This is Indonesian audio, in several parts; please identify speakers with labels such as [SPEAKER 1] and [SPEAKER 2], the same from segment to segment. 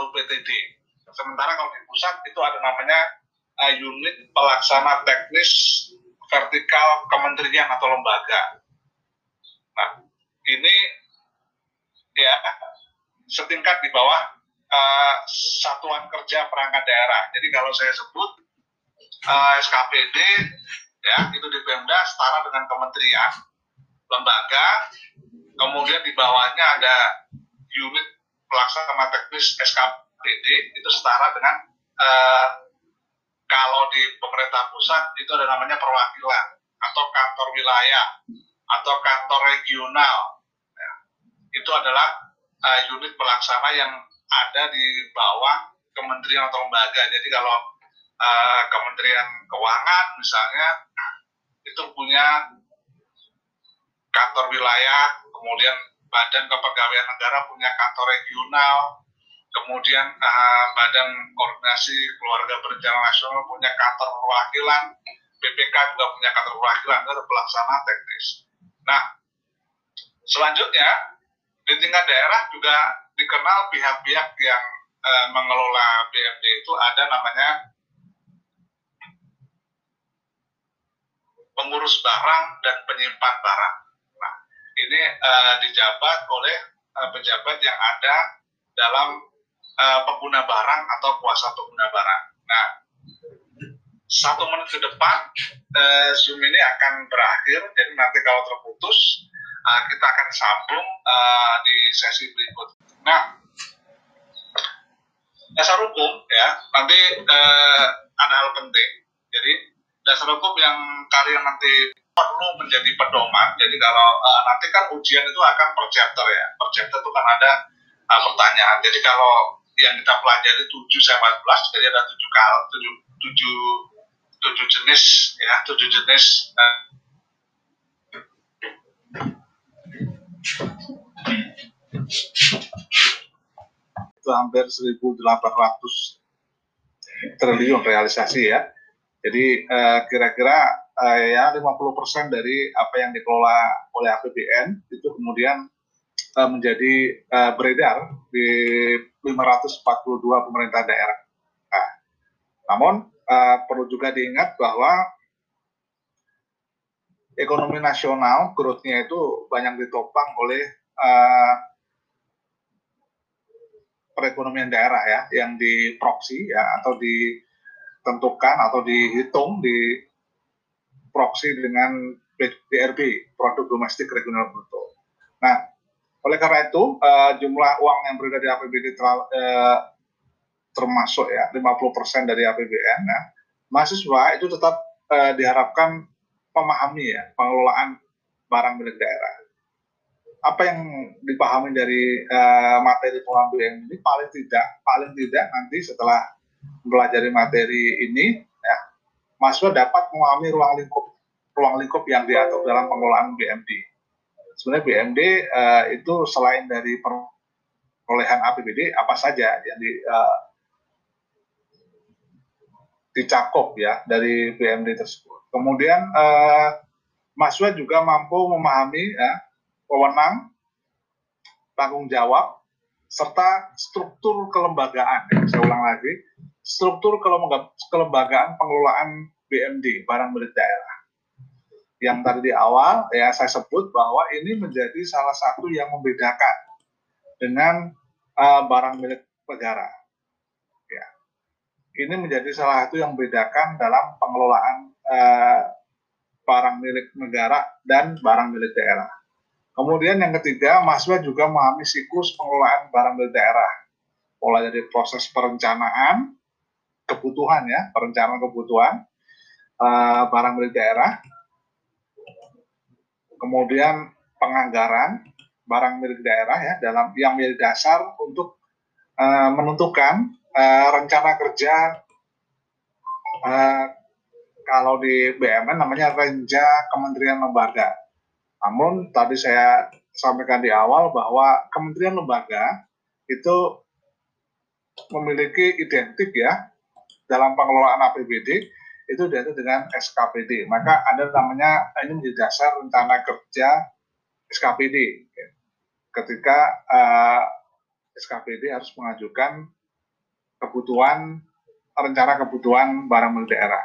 [SPEAKER 1] atau PTD. Sementara kalau di pusat itu ada namanya uh, unit pelaksana teknis vertikal kementerian atau lembaga. Nah, ini ya setingkat di bawah uh, satuan kerja perangkat daerah. Jadi kalau saya sebut uh, SKPD ya itu di Pemda setara dengan kementerian, lembaga, kemudian di bawahnya ada unit pelaksana teknis SKPD itu setara dengan uh, kalau di pemerintah pusat itu ada namanya perwakilan atau kantor wilayah atau kantor regional ya. itu adalah uh, unit pelaksana yang ada di bawah kementerian atau lembaga jadi kalau uh, kementerian keuangan misalnya itu punya kantor wilayah kemudian badan kepegawaian negara punya kantor regional kemudian uh, badan koordinasi keluarga berencana nasional punya kantor perwakilan BPK juga punya kantor perwakilan itu pelaksana teknis nah selanjutnya di tingkat daerah juga dikenal pihak-pihak yang uh, mengelola BMD itu ada namanya pengurus barang dan penyimpan barang. Ini uh, dijabat oleh uh, pejabat yang ada dalam uh, pengguna barang atau kuasa pengguna barang. Nah, satu menit ke depan uh, Zoom ini akan berakhir, jadi nanti kalau terputus uh, kita akan sambung uh, di sesi berikut. Nah, dasar hukum ya nanti uh, ada hal penting. Jadi dasar hukum yang kalian nanti perlu menjadi pedoman. Jadi kalau uh, nanti kan ujian itu akan per chapter ya. Per chapter itu kan ada uh, pertanyaan. Jadi kalau yang kita pelajari 7 sampai 14 jadi ada 7 kal 7 7 7 jenis ya, 7 jenis uh, itu hampir 1.800 triliun realisasi ya. Jadi kira-kira eh, ya 50% dari apa yang dikelola oleh APBN itu kemudian eh, menjadi eh, beredar di 542 pemerintah daerah. Nah, namun eh, perlu juga diingat bahwa ekonomi nasional growth-nya itu banyak ditopang oleh uh, perekonomian daerah ya yang di proxy ya atau ditentukan atau dihitung di proxy dengan PRB produk domestik regional bruto. Nah, oleh karena itu uh, jumlah uang yang beredar di APBD ter, uh, termasuk ya 50% dari APBN ya, mahasiswa itu tetap uh, diharapkan memahami ya pengelolaan barang milik daerah. Apa yang dipahami dari uh, materi pengambilan ini paling tidak paling tidak nanti setelah mempelajari materi ini mahasiswa dapat memahami ruang lingkup ruang lingkup yang diatur dalam pengelolaan BMD. Sebenarnya BMD uh, eh, itu selain dari perolehan APBD apa saja yang di, uh, dicakup ya dari BMD tersebut. Kemudian eh, mahasiswa juga mampu memahami ya, wewenang, tanggung jawab, serta struktur kelembagaan. Ya, saya ulang lagi, struktur kelembagaan pengelolaan BMD, barang milik daerah. Yang tadi di awal ya saya sebut bahwa ini menjadi salah satu yang membedakan dengan uh, barang milik negara. Ya. Ini menjadi salah satu yang membedakan dalam pengelolaan eh, barang milik negara dan barang milik daerah. Kemudian yang ketiga, mahasiswa juga memahami siklus pengelolaan barang milik daerah. Mulai dari proses perencanaan, kebutuhan ya, perencanaan kebutuhan, uh, barang milik daerah, kemudian penganggaran barang milik daerah ya, dalam yang menjadi dasar untuk uh, menentukan uh, rencana kerja uh, kalau di BMN namanya Renja Kementerian Lembaga. Namun tadi saya sampaikan di awal bahwa Kementerian Lembaga itu memiliki identik ya dalam pengelolaan APBD itu identik dengan SKPD. Maka ada namanya ini menjadi dasar rencana kerja SKPD. Ketika uh, eh, SKPD harus mengajukan kebutuhan rencana kebutuhan barang milik daerah.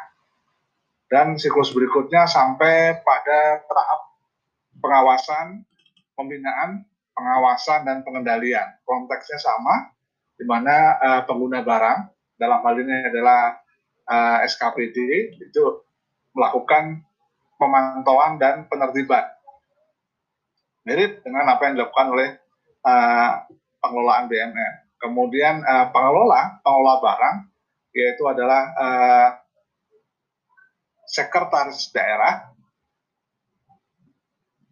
[SPEAKER 1] Dan siklus berikutnya sampai pada tahap pengawasan, pembinaan, pengawasan dan pengendalian. Konteksnya sama, di mana uh, pengguna barang dalam hal ini adalah uh, eh, SKPD itu melakukan pemantauan dan penertiban. Mirip dengan apa yang dilakukan oleh uh, pengelolaan BMN. Kemudian uh, pengelola pengelola barang yaitu adalah uh, sekretaris daerah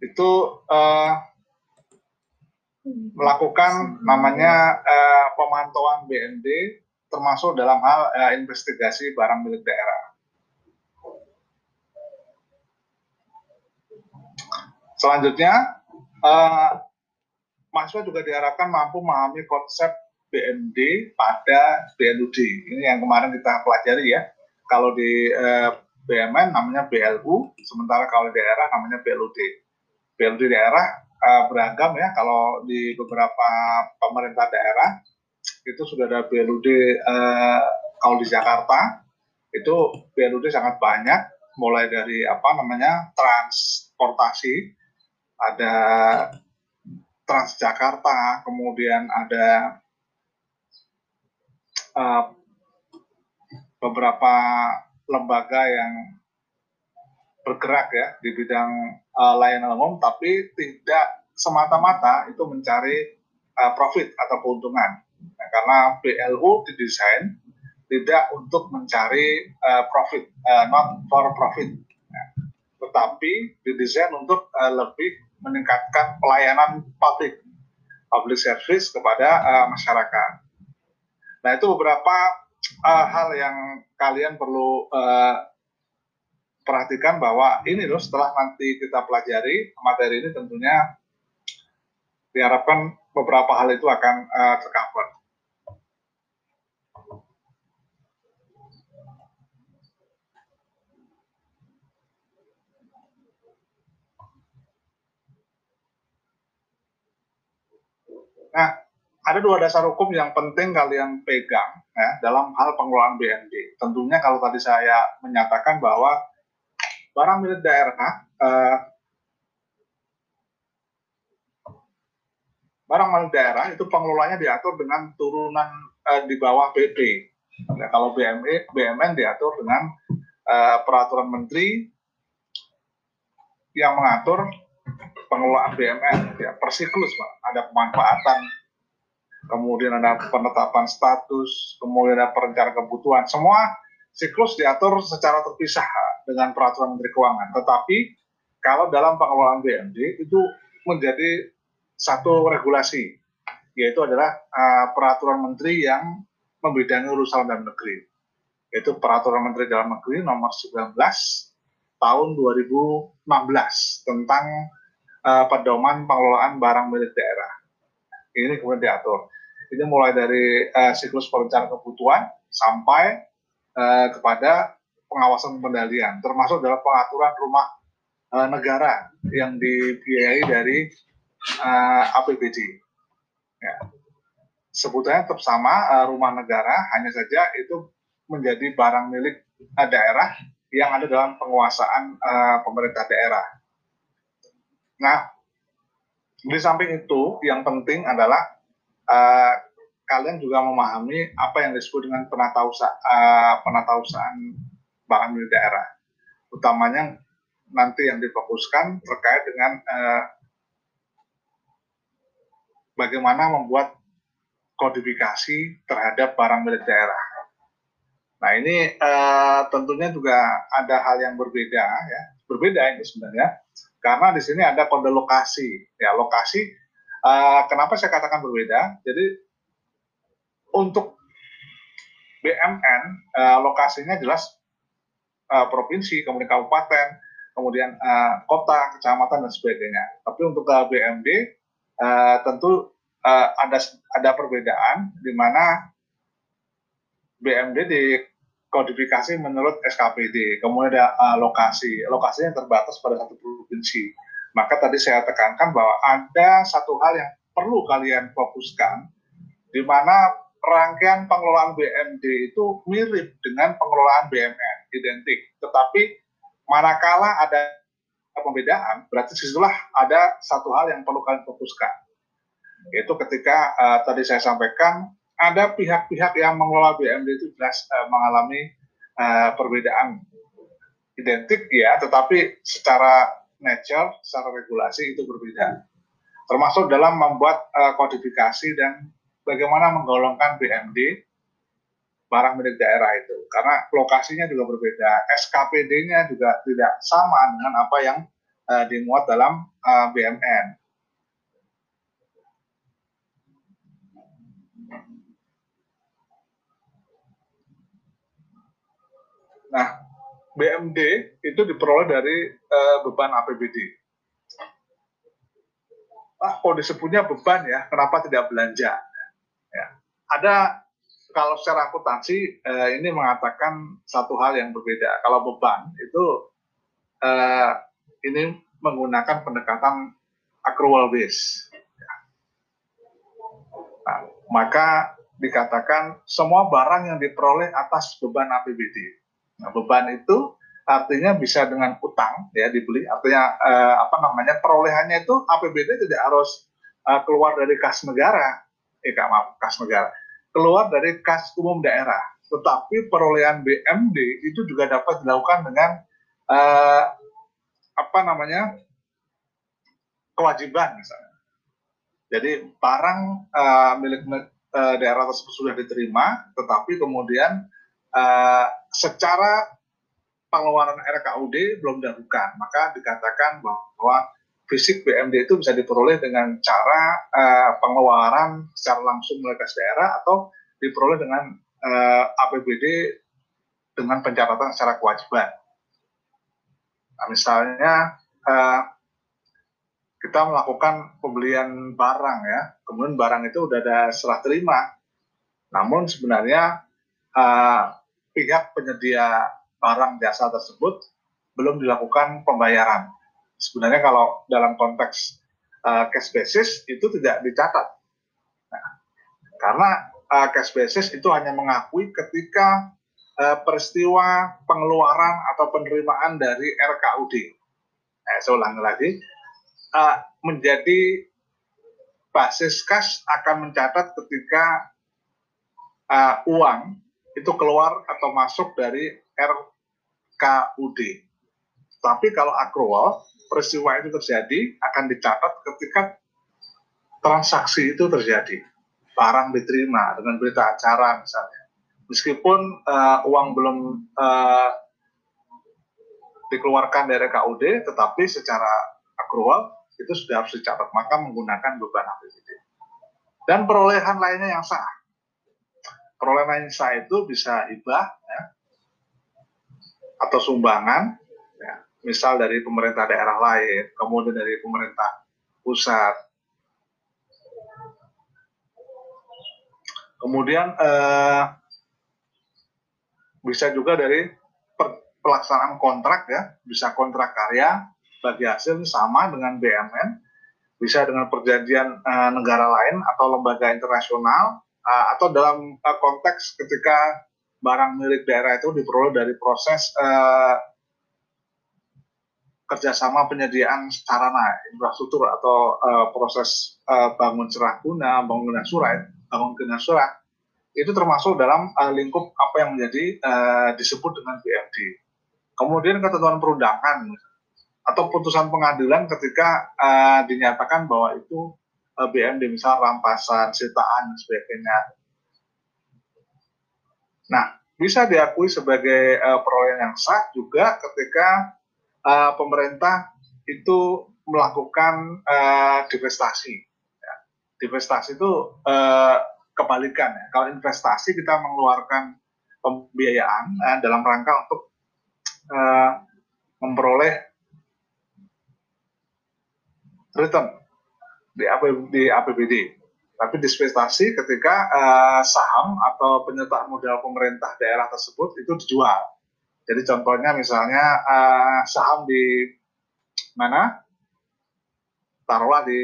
[SPEAKER 1] itu uh, melakukan namanya uh, pemantauan BND termasuk dalam hal uh, investigasi barang milik daerah. Selanjutnya, uh, mahasiswa juga diharapkan mampu memahami konsep BMD pada BLUD. Ini yang kemarin kita pelajari ya. Kalau di uh, BMN namanya BLU, sementara kalau di daerah namanya BLUD. BLUD daerah uh, beragam ya. Kalau di beberapa pemerintah daerah itu sudah ada BLUD uh, eh, kalau di Jakarta itu BLUD sangat banyak mulai dari apa namanya transportasi ada Transjakarta kemudian ada uh, beberapa lembaga yang bergerak ya di bidang uh, layanan umum, tapi tidak semata-mata itu mencari uh, profit atau keuntungan. Nah, karena BLU didesain tidak untuk mencari uh, profit, uh, not for profit, nah, tetapi didesain untuk uh, lebih meningkatkan pelayanan publik, public service kepada uh, masyarakat. Nah itu beberapa uh, hal yang kalian perlu uh, perhatikan bahwa ini loh setelah nanti kita pelajari materi ini tentunya diharapkan beberapa hal itu akan uh, tercover. Nah, ada dua dasar hukum yang penting kalian pegang ya, dalam hal pengelolaan BND. Tentunya kalau tadi saya menyatakan bahwa barang milik daerah uh, barang milik daerah itu pengelolanya diatur dengan turunan uh, di bawah BP. Nah, kalau BME, BMN diatur dengan uh, peraturan menteri yang mengatur pengelolaan BMN ya persiklus pak. Ada pemanfaatan kemudian ada penetapan status kemudian ada perencanaan kebutuhan. Semua siklus diatur secara terpisah dengan peraturan Menteri Keuangan. Tetapi kalau dalam pengelolaan BMD itu menjadi satu regulasi, yaitu adalah uh, peraturan Menteri yang membidangi urusan dalam negeri, yaitu peraturan Menteri dalam negeri nomor 19 tahun 2016 tentang uh, pedoman pengelolaan barang milik daerah. Ini kemudian diatur. Ini mulai dari uh, siklus perencanaan kebutuhan sampai uh, kepada pengawasan pengendalian, termasuk dalam pengaturan rumah uh, negara yang dibiayai dari uh, APBD. Ya. Sebutannya tetap sama uh, rumah negara, hanya saja itu menjadi barang milik uh, daerah yang ada dalam penguasaan uh, pemerintah daerah. Nah, di samping itu yang penting adalah uh, kalian juga memahami apa yang disebut dengan penata usaha, uh, penata usahaan barang milik daerah. Utamanya nanti yang difokuskan terkait dengan eh, bagaimana membuat kodifikasi terhadap barang milik daerah. Nah ini eh, tentunya juga ada hal yang berbeda ya, berbeda ini sebenarnya, karena di sini ada kode lokasi. Ya lokasi, eh, kenapa saya katakan berbeda? Jadi untuk BMN eh, lokasinya jelas uh, provinsi, kemudian kabupaten, kemudian uh, kota, kecamatan dan sebagainya. Tapi untuk ke BMD uh, tentu uh, ada ada perbedaan di mana BMD dikodifikasi menurut SKPD, kemudian ada uh, lokasi, lokasinya terbatas pada satu provinsi. Maka tadi saya tekankan bahwa ada satu hal yang perlu kalian fokuskan, di mana rangkaian pengelolaan BMD itu mirip dengan pengelolaan BMN, identik. Tetapi manakala ada pembedaan, berarti di situlah ada satu hal yang perlu kalian fokuskan. Yaitu ketika uh, tadi saya sampaikan, ada pihak-pihak yang mengelola BMD itu jelas uh, mengalami uh, perbedaan identik ya, tetapi secara nature, secara regulasi itu berbeda. Termasuk dalam membuat uh, kodifikasi dan bagaimana menggolongkan BMD barang milik daerah itu. Karena lokasinya juga berbeda SKPD-nya juga tidak sama dengan apa yang uh, dimuat dalam uh, BMN Nah, BMD itu diperoleh dari uh, beban APBD. Ah, kok disebutnya beban ya, kenapa tidak belanja? Ya. Ada kalau secara akuntansi eh, ini mengatakan satu hal yang berbeda. Kalau beban itu eh, ini menggunakan pendekatan accrual base. Nah, maka dikatakan semua barang yang diperoleh atas beban APBD. Nah, beban itu artinya bisa dengan utang ya dibeli. Artinya eh, apa namanya perolehannya itu APBD tidak harus eh, keluar dari kas negara. Eh maaf kas negara. Keluar dari kas umum daerah. Tetapi perolehan BMD itu juga dapat dilakukan dengan uh, apa namanya kewajiban misalnya. Jadi barang uh, milik uh, daerah tersebut sudah diterima tetapi kemudian uh, secara pengeluaran RKUD belum dilakukan. Maka dikatakan bahwa fisik BMD itu bisa diperoleh dengan cara uh, pengeluaran secara langsung melalui kas daerah atau diperoleh dengan uh, eh, APBD dengan pencatatan secara kewajiban. Nah, misalnya uh, kita melakukan pembelian barang ya, kemudian barang itu sudah ada serah terima, namun sebenarnya uh, pihak penyedia barang jasa tersebut belum dilakukan pembayaran sebenarnya kalau dalam konteks uh, cash basis itu tidak dicatat. Nah, karena uh, cash basis itu hanya mengakui ketika uh, peristiwa pengeluaran atau penerimaan dari RKUD. Nah, saya ulangi lagi, uh, menjadi basis cash akan mencatat ketika uh, uang itu keluar atau masuk dari RKUD. Tapi kalau accrual peristiwa itu terjadi akan dicatat ketika transaksi itu terjadi. Barang diterima dengan berita acara misalnya. Meskipun uh, uang belum uh, dikeluarkan dari KUD, tetapi secara accrual itu sudah harus dicatat, maka menggunakan beban APBD. Dan perolehan lainnya yang sah. Perolehan sah itu bisa hibah, ya, atau sumbangan, misal dari pemerintah daerah lain, kemudian dari pemerintah pusat. Kemudian eh, bisa juga dari pelaksanaan kontrak ya, bisa kontrak karya bagi hasil sama dengan BMN, bisa dengan perjanjian eh, negara lain atau lembaga internasional, eh, atau dalam eh, konteks ketika barang milik daerah itu diperoleh dari proses eh, kerjasama penyediaan sarana infrastruktur atau uh, proses uh, bangun cerah guna, bangunan surat, bangun guna surat itu termasuk dalam uh, lingkup apa yang menjadi uh, disebut dengan BMD. Kemudian ketentuan perundangan atau putusan pengadilan ketika uh, dinyatakan bahwa itu uh, BMD misal rampasan, sitaan dan sebagainya. Nah, bisa diakui sebagai uh, perolehan yang sah juga ketika uh, pemerintah itu melakukan uh, divestasi. Ya. Divestasi itu uh, kebalikan ya. Kalau investasi kita mengeluarkan pembiayaan uh, dalam rangka untuk uh, memperoleh return di, di APBD. Tapi divestasi ketika uh, saham atau penyertaan modal pemerintah daerah tersebut itu dijual jadi contohnya misalnya uh, saham di mana? Taruhlah di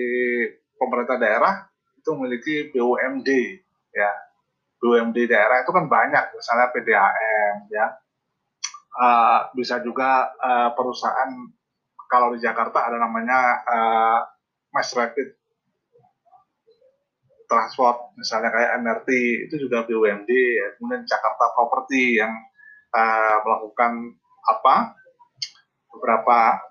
[SPEAKER 1] pemerintah daerah itu memiliki BUMD ya. BUMD daerah itu kan banyak, misalnya PDAM ya, uh, bisa juga uh, perusahaan kalau di Jakarta ada namanya uh, Mass Rapid Transport, misalnya kayak MRT itu juga BUMD, ya. kemudian Jakarta Property yang uh, melakukan apa beberapa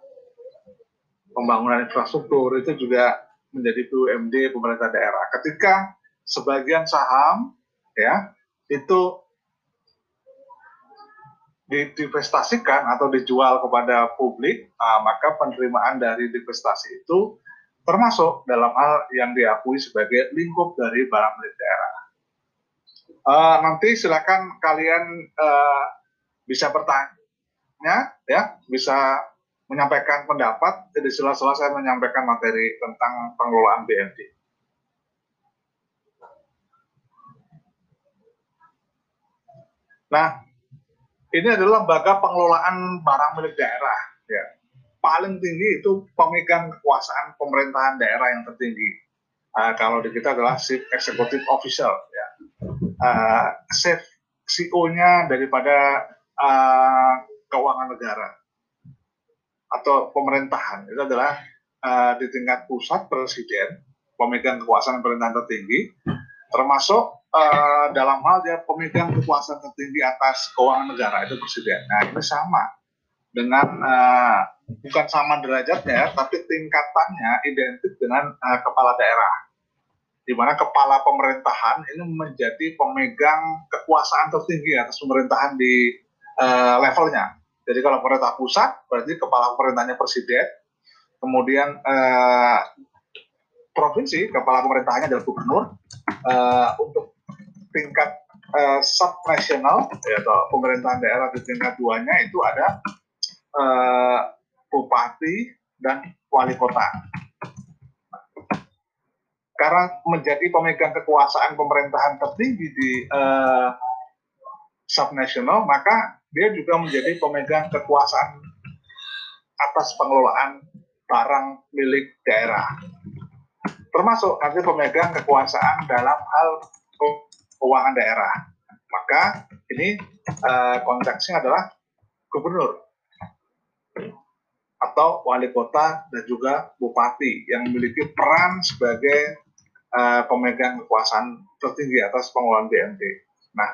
[SPEAKER 1] pembangunan infrastruktur itu juga menjadi BUMD pemerintah daerah. Ketika sebagian saham ya itu divestasikan atau dijual kepada publik, nah, maka penerimaan dari divestasi itu termasuk dalam hal yang diakui sebagai lingkup dari barang milik daerah. Uh, nanti silakan kalian uh, bisa bertanya, ya, bisa menyampaikan pendapat. Jadi sela-sela saya menyampaikan materi tentang pengelolaan BMD. Nah, ini adalah lembaga pengelolaan barang milik daerah. Ya. Paling tinggi itu pemegang kekuasaan pemerintahan daerah yang tertinggi. Uh, kalau di kita adalah Chief Executive Official. Ya. Uh, CEO-nya daripada uh, keuangan negara atau pemerintahan itu adalah uh, di tingkat pusat presiden pemegang kekuasaan pemerintahan tertinggi termasuk uh, dalam hal dia pemegang kekuasaan tertinggi atas keuangan negara itu presiden. Nah ini sama dengan uh, bukan sama derajatnya, tapi tingkatannya identik dengan uh, kepala daerah, di mana kepala pemerintahan ini menjadi pemegang kekuasaan tertinggi atas pemerintahan di uh, levelnya. Jadi kalau pemerintah pusat berarti kepala pemerintahnya presiden, kemudian uh, provinsi kepala pemerintahannya adalah gubernur. Uh, untuk tingkat uh, subnasional ya, atau pemerintahan daerah di tingkat duanya itu ada uh, bupati dan wali kota. Karena menjadi pemegang kekuasaan pemerintahan tertinggi di uh, subnasional, maka dia juga menjadi pemegang kekuasaan atas pengelolaan barang milik daerah. Termasuk nanti pemegang kekuasaan dalam hal keuangan daerah. Maka ini uh, konteksnya adalah gubernur atau wali kota dan juga bupati yang memiliki peran sebagai uh, pemegang kekuasaan tertinggi atas pengelolaan BMT. Nah,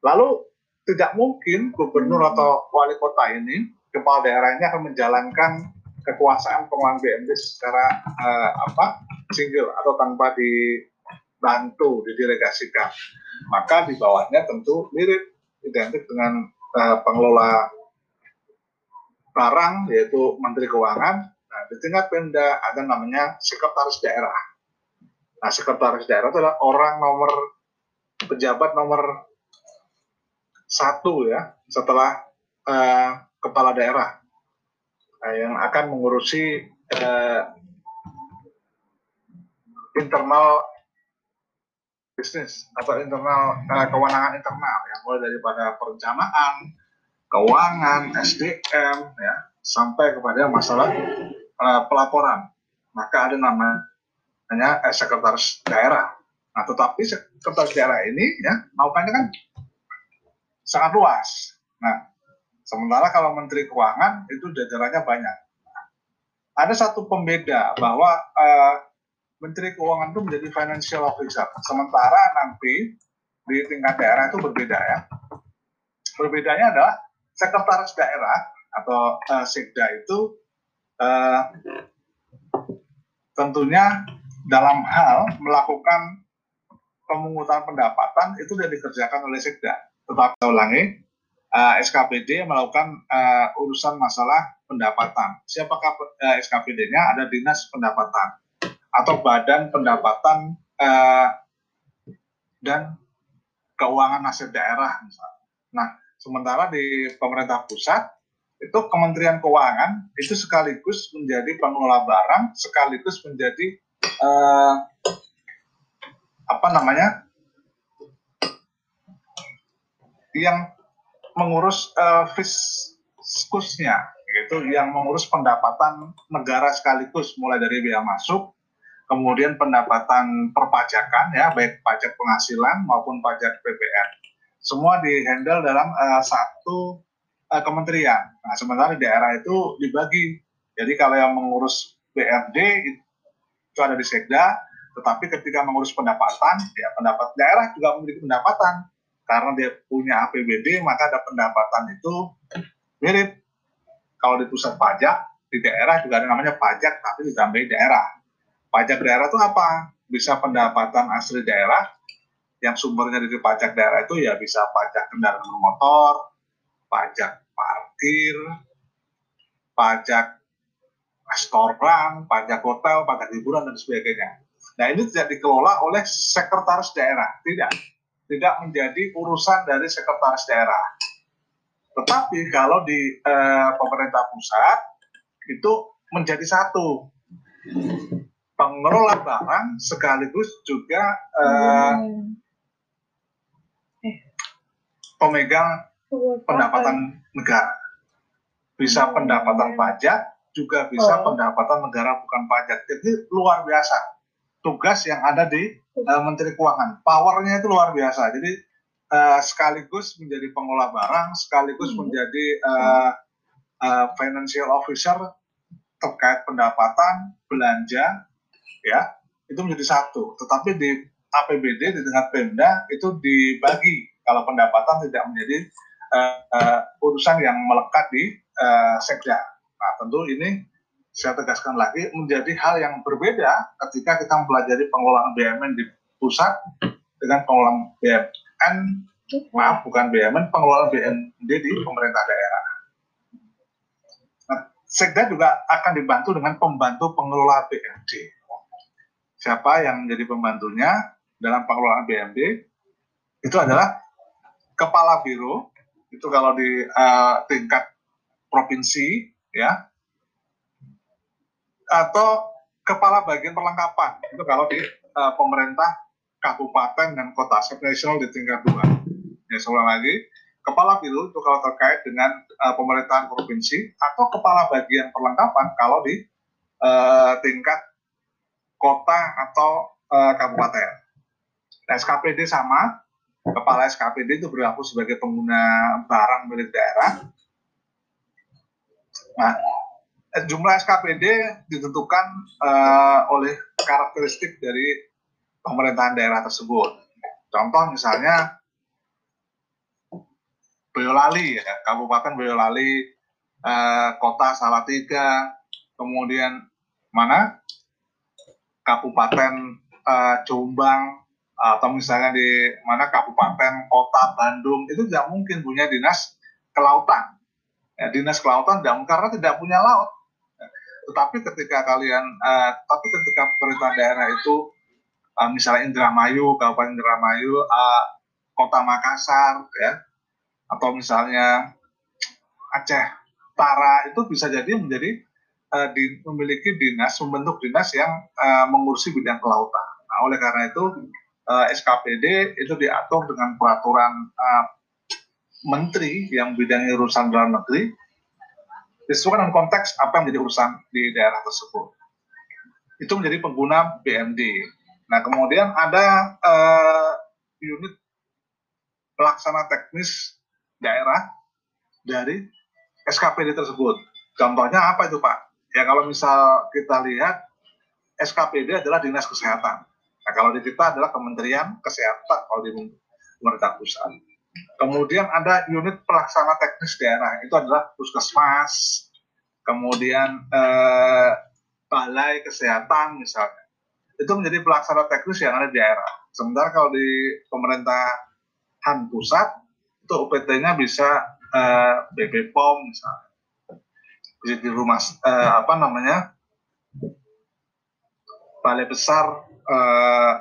[SPEAKER 1] lalu tidak mungkin gubernur atau wali kota ini, kepala daerahnya akan menjalankan kekuasaan pengelolaan BMT secara uh, apa single atau tanpa di bantu didelegasikan. Maka di bawahnya tentu mirip identik dengan uh, pengelola barang yaitu Menteri Keuangan. Nah, di tingkat Pemda ada namanya sekretaris daerah. Nah, sekretaris daerah itu adalah orang nomor pejabat nomor satu ya setelah uh, kepala daerah uh, yang akan mengurusi uh, internal bisnis atau internal uh, kewenangan internal yang mulai daripada perencanaan, keuangan, SDM ya sampai kepada masalah uh, pelaporan. Maka ada namanya eh, sekretaris daerah. Nah, tetapi sekretaris daerah ini ya maukannya kan sangat luas. Nah, sementara kalau Menteri Keuangan itu jajarannya banyak. Ada satu pembeda bahwa uh, Menteri Keuangan itu menjadi financial officer. Sementara nanti di tingkat daerah itu berbeda ya. Berbedanya adalah sekretaris daerah atau uh, sekda itu uh, tentunya dalam hal melakukan pemungutan pendapatan itu sudah dikerjakan oleh sekda. Tetapi ulangi, uh, SKPD melakukan uh, urusan masalah pendapatan. Siapakah uh, SKPD-nya? Ada dinas pendapatan atau badan pendapatan uh, dan keuangan aset daerah misalnya. Nah, sementara di pemerintah pusat itu Kementerian Keuangan itu sekaligus menjadi pengelola barang, sekaligus menjadi uh, apa namanya yang mengurus uh, fiskusnya, gitu, yang mengurus pendapatan negara sekaligus mulai dari biaya masuk, kemudian pendapatan perpajakan ya baik pajak penghasilan maupun pajak PPN semua dihandle dalam uh, satu uh, kementerian. Nah sementara daerah itu dibagi. Jadi kalau yang mengurus BRD itu ada di Sekda, tetapi ketika mengurus pendapatan ya pendapat daerah juga memiliki pendapatan karena dia punya APBD maka ada pendapatan itu mirip kalau di pusat pajak di daerah juga ada namanya pajak tapi ditambahi daerah pajak daerah itu apa bisa pendapatan asli daerah yang sumbernya dari pajak daerah itu ya bisa pajak kendaraan motor pajak parkir pajak restoran pajak hotel pajak hiburan dan sebagainya. Nah ini tidak dikelola oleh sekretaris daerah. Tidak. Tidak menjadi urusan dari sekretaris daerah. Tetapi kalau di eh, pemerintah pusat itu menjadi satu. Pengelola barang sekaligus juga eh, pemegang pendapatan negara. Bisa pendapatan pajak, juga bisa pendapatan negara bukan pajak. Jadi luar biasa tugas yang ada di uh, Menteri Keuangan. Powernya itu luar biasa. Jadi uh, sekaligus menjadi pengelola barang, sekaligus hmm. menjadi uh, uh, financial officer terkait pendapatan, belanja, ya itu menjadi satu. Tetapi di APBD di tingkat Pemda itu dibagi kalau pendapatan tidak menjadi uh, uh, urusan yang melekat di uh, sekda. Nah tentu ini saya tegaskan lagi menjadi hal yang berbeda ketika kita mempelajari pengelolaan BUMN di pusat dengan pengelolaan BUMN maaf bukan BUMN pengelolaan BND di pemerintah daerah. Nah, Sekda juga akan dibantu dengan pembantu pengelola BND. Siapa yang menjadi pembantunya dalam pengelolaan BND itu adalah kepala biro itu kalau di uh, tingkat provinsi ya atau kepala bagian perlengkapan itu kalau di uh, pemerintah kabupaten dan kota nasional di tingkat dua. Ya, saya lagi, kepala biro itu kalau terkait dengan uh, pemerintahan provinsi atau kepala bagian perlengkapan kalau di uh, tingkat kota atau uh, kabupaten. Nah, SKPD sama, kepala SKPD itu berlaku sebagai pengguna barang milik daerah. Nah, Eh, jumlah SKPD ditentukan uh, oleh karakteristik dari pemerintahan daerah tersebut. Contoh misalnya Boyolali ya, Kabupaten Boyolali, uh, Kota Salatiga, kemudian mana Kabupaten uh, Jombang atau misalnya di mana Kabupaten Kota Bandung itu tidak mungkin punya dinas kelautan. Ya, dinas kelautan tidak karena tidak punya laut tetapi ketika kalian uh, tapi ketika pemerintah daerah itu uh, misalnya Indramayu Kabupaten Indramayu uh, Kota Makassar ya atau misalnya Aceh Tara itu bisa jadi menjadi uh, di, memiliki dinas membentuk dinas yang uh, mengurusi bidang kelautan. Nah, oleh karena itu uh, SKPD itu diatur dengan peraturan uh, menteri yang bidangnya urusan dalam negeri disesuaikan dengan konteks apa yang menjadi urusan di daerah tersebut. Itu menjadi pengguna BMD. Nah, kemudian ada uh, unit pelaksana teknis daerah dari SKPD tersebut. Contohnya apa itu Pak? Ya kalau misal kita lihat SKPD adalah Dinas Kesehatan. Nah, kalau di kita adalah Kementerian Kesehatan kalau di pemerintah pusat. Kemudian ada unit pelaksana teknis daerah, itu adalah puskesmas, kemudian eh, balai kesehatan misalnya. Itu menjadi pelaksana teknis yang ada di daerah. Sementara kalau di pemerintahan pusat, itu UPT-nya bisa eh, BP POM misalnya. Bisa di rumah, eh, apa namanya, balai besar eh,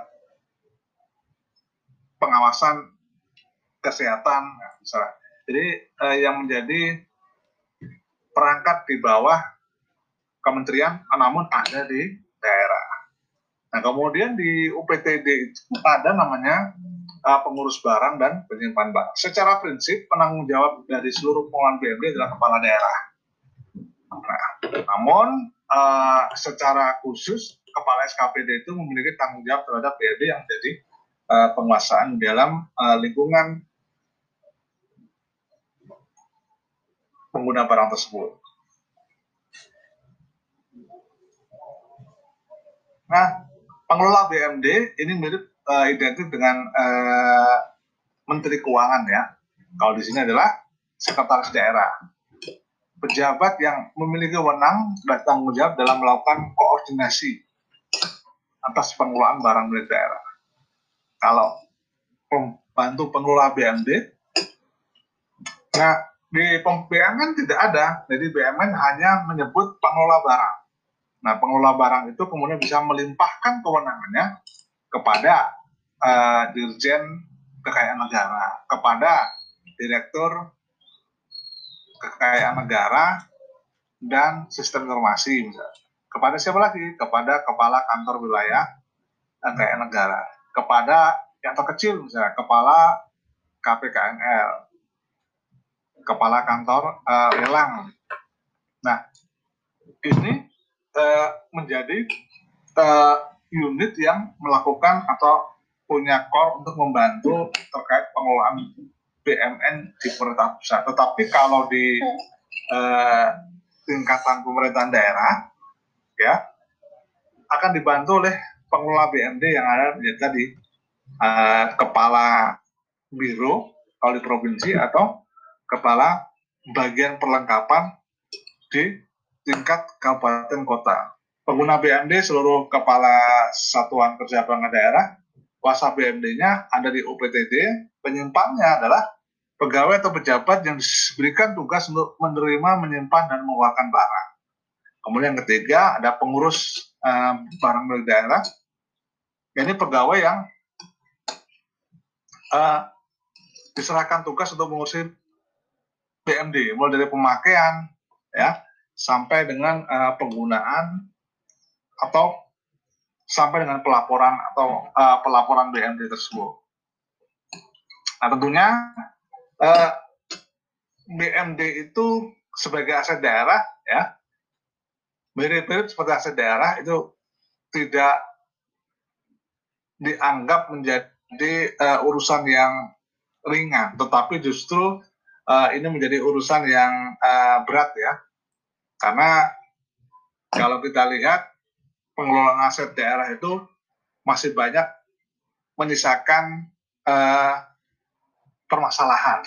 [SPEAKER 1] pengawasan kesehatan misalnya. Jadi eh, yang menjadi perangkat di bawah kementerian namun ada di daerah. Nah kemudian di UPTD itu ada namanya uh, pengurus barang dan penyimpan barang. Secara prinsip penanggung jawab dari seluruh pengelolaan BMD adalah kepala daerah. Nah, namun uh, secara khusus kepala SKPD itu memiliki tanggung jawab terhadap BRD yang jadi uh, penguasaan dalam uh, lingkungan pengguna barang tersebut. Nah, pengelola BMD ini mirip uh, identik dengan uh, Menteri Keuangan ya. Kalau di sini adalah sekretaris daerah. Pejabat yang memiliki wewenang dan tanggung jawab dalam melakukan koordinasi atas pengelolaan barang milik daerah. Kalau pembantu pengelola BMD, nah di BMN tidak ada, jadi BMN hanya menyebut pengelola barang. Nah, pengelola barang itu kemudian bisa melimpahkan kewenangannya kepada uh, Dirjen Kekayaan Negara, kepada Direktur Kekayaan Negara dan Sistem Informasi misalnya. Kepada siapa lagi? Kepada Kepala Kantor Wilayah Kekayaan Negara. Kepada yang terkecil misalnya, Kepala KPKNL, Kepala Kantor uh, Lelang. Nah, ini uh, menjadi uh, unit yang melakukan atau punya core untuk membantu terkait pengelolaan BMN di pemerintah pusat. Tetapi kalau di uh, tingkatan pemerintahan daerah, ya akan dibantu oleh pengelola BMD yang ada ya, tadi uh, kepala biro kalau di provinsi atau kepala bagian perlengkapan di tingkat kabupaten kota. Pengguna BMD seluruh kepala satuan kerja perangkat daerah, kuasa BMD-nya ada di UPTD, penyimpangnya adalah pegawai atau pejabat yang diberikan tugas untuk menerima, menyimpan, dan mengeluarkan barang. Kemudian yang ketiga ada pengurus uh, barang milik daerah. Ini pegawai yang uh, diserahkan tugas untuk mengurusi BMD, mulai dari pemakaian, ya, sampai dengan uh, penggunaan atau sampai dengan pelaporan atau uh, pelaporan BMD tersebut. Nah tentunya uh, BMD itu sebagai aset daerah ya. Mirip-mirip seperti aset daerah itu tidak dianggap menjadi uh, urusan yang ringan, tetapi justru uh, ini menjadi urusan yang uh, berat ya. Karena kalau kita lihat pengelolaan aset daerah itu masih banyak menyisakan uh, permasalahan.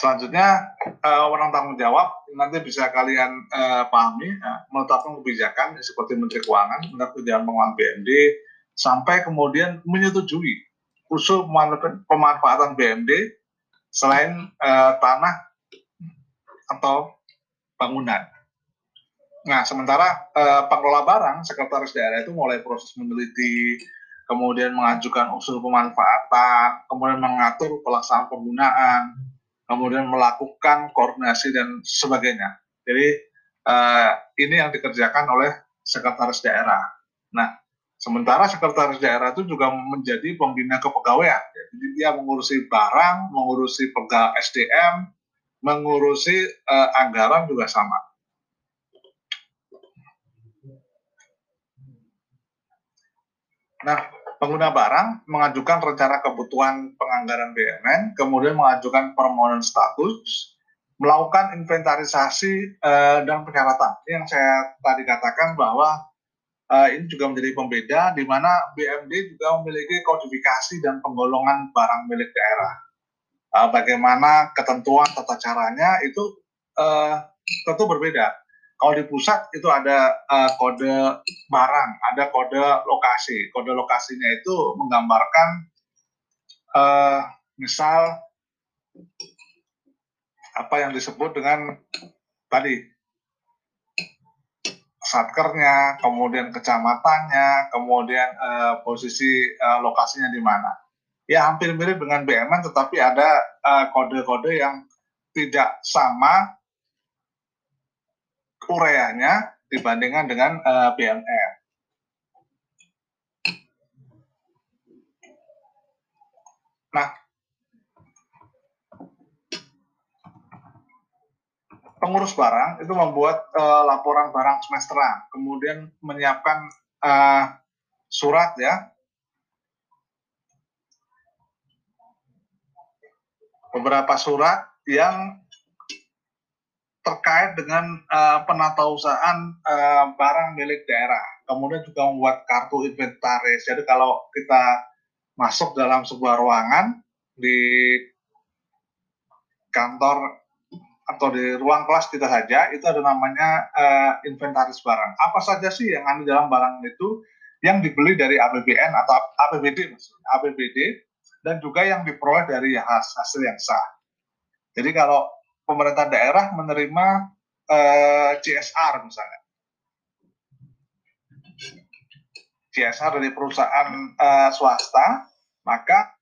[SPEAKER 1] Selanjutnya, uh, orang tanggung jawab nanti bisa kalian uh, pahami uh, menetapkan kebijakan seperti Menteri Keuangan, menetapkan kebijakan pengelolaan BMD, sampai kemudian menyetujui usul pemanfaatan BMD selain uh, tanah atau bangunan. Nah, sementara uh, pengelola barang, sekretaris daerah itu mulai proses meneliti, kemudian mengajukan usul pemanfaatan, kemudian mengatur pelaksanaan penggunaan, kemudian melakukan koordinasi dan sebagainya. Jadi uh, ini yang dikerjakan oleh sekretaris daerah. Nah, Sementara sekretaris daerah itu juga menjadi pembina kepegawaian. Jadi dia mengurusi barang, mengurusi pegawai SDM, mengurusi uh, anggaran juga sama. Nah, pengguna barang mengajukan rencana kebutuhan penganggaran BUMN, kemudian mengajukan permohonan status, melakukan inventarisasi uh, dan persyaratan. Ini yang saya tadi katakan bahwa uh, ini juga menjadi pembeda di mana BMD juga memiliki kodifikasi dan penggolongan barang milik daerah. Uh, bagaimana ketentuan tata caranya itu uh, tentu berbeda. Kalau di pusat itu ada uh, kode barang, ada kode lokasi. Kode lokasinya itu menggambarkan uh, misal apa yang disebut dengan tadi satkernya, kemudian kecamatannya, kemudian uh, posisi uh, lokasinya di mana. Ya hampir mirip dengan BMN, tetapi ada kode-kode uh, yang tidak sama ureanya dibandingkan dengan eh, uh, BMR. Nah, pengurus barang itu membuat uh, laporan barang semesteran, kemudian menyiapkan uh, surat ya. Beberapa surat yang terkait dengan uh, penatausahaan uh, barang milik daerah. Kemudian juga membuat kartu inventaris. Jadi kalau kita masuk dalam sebuah ruangan di kantor atau di ruang kelas kita saja itu ada namanya uh, inventaris barang. Apa saja sih yang ada dalam barang itu yang dibeli dari APBN atau APBD maksudnya, APBD dan juga yang diperoleh dari hasil yang sah. Jadi kalau pemerintah daerah menerima eh, CSR misalnya, CSR dari perusahaan uh, swasta, maka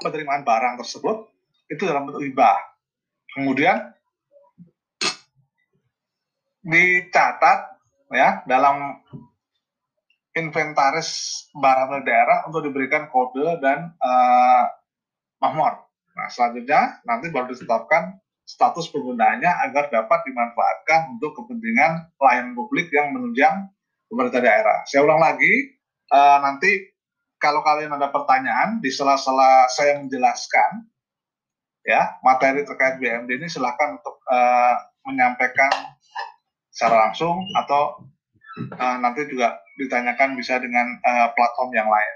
[SPEAKER 1] penerimaan barang tersebut itu dalam bentuk hibah. Kemudian dicatat ya dalam inventaris barang daerah untuk diberikan kode dan uh, mahmor. Nah, selanjutnya nanti baru ditetapkan status penggunaannya agar dapat dimanfaatkan untuk kepentingan pelayanan publik yang menunjang pemerintah daerah. Saya ulang lagi, uh, nanti kalau kalian ada pertanyaan di sela-sela saya menjelaskan ya materi terkait BMD ini silakan untuk uh, menyampaikan secara langsung atau uh, nanti juga ditanyakan bisa dengan uh, platform yang lain.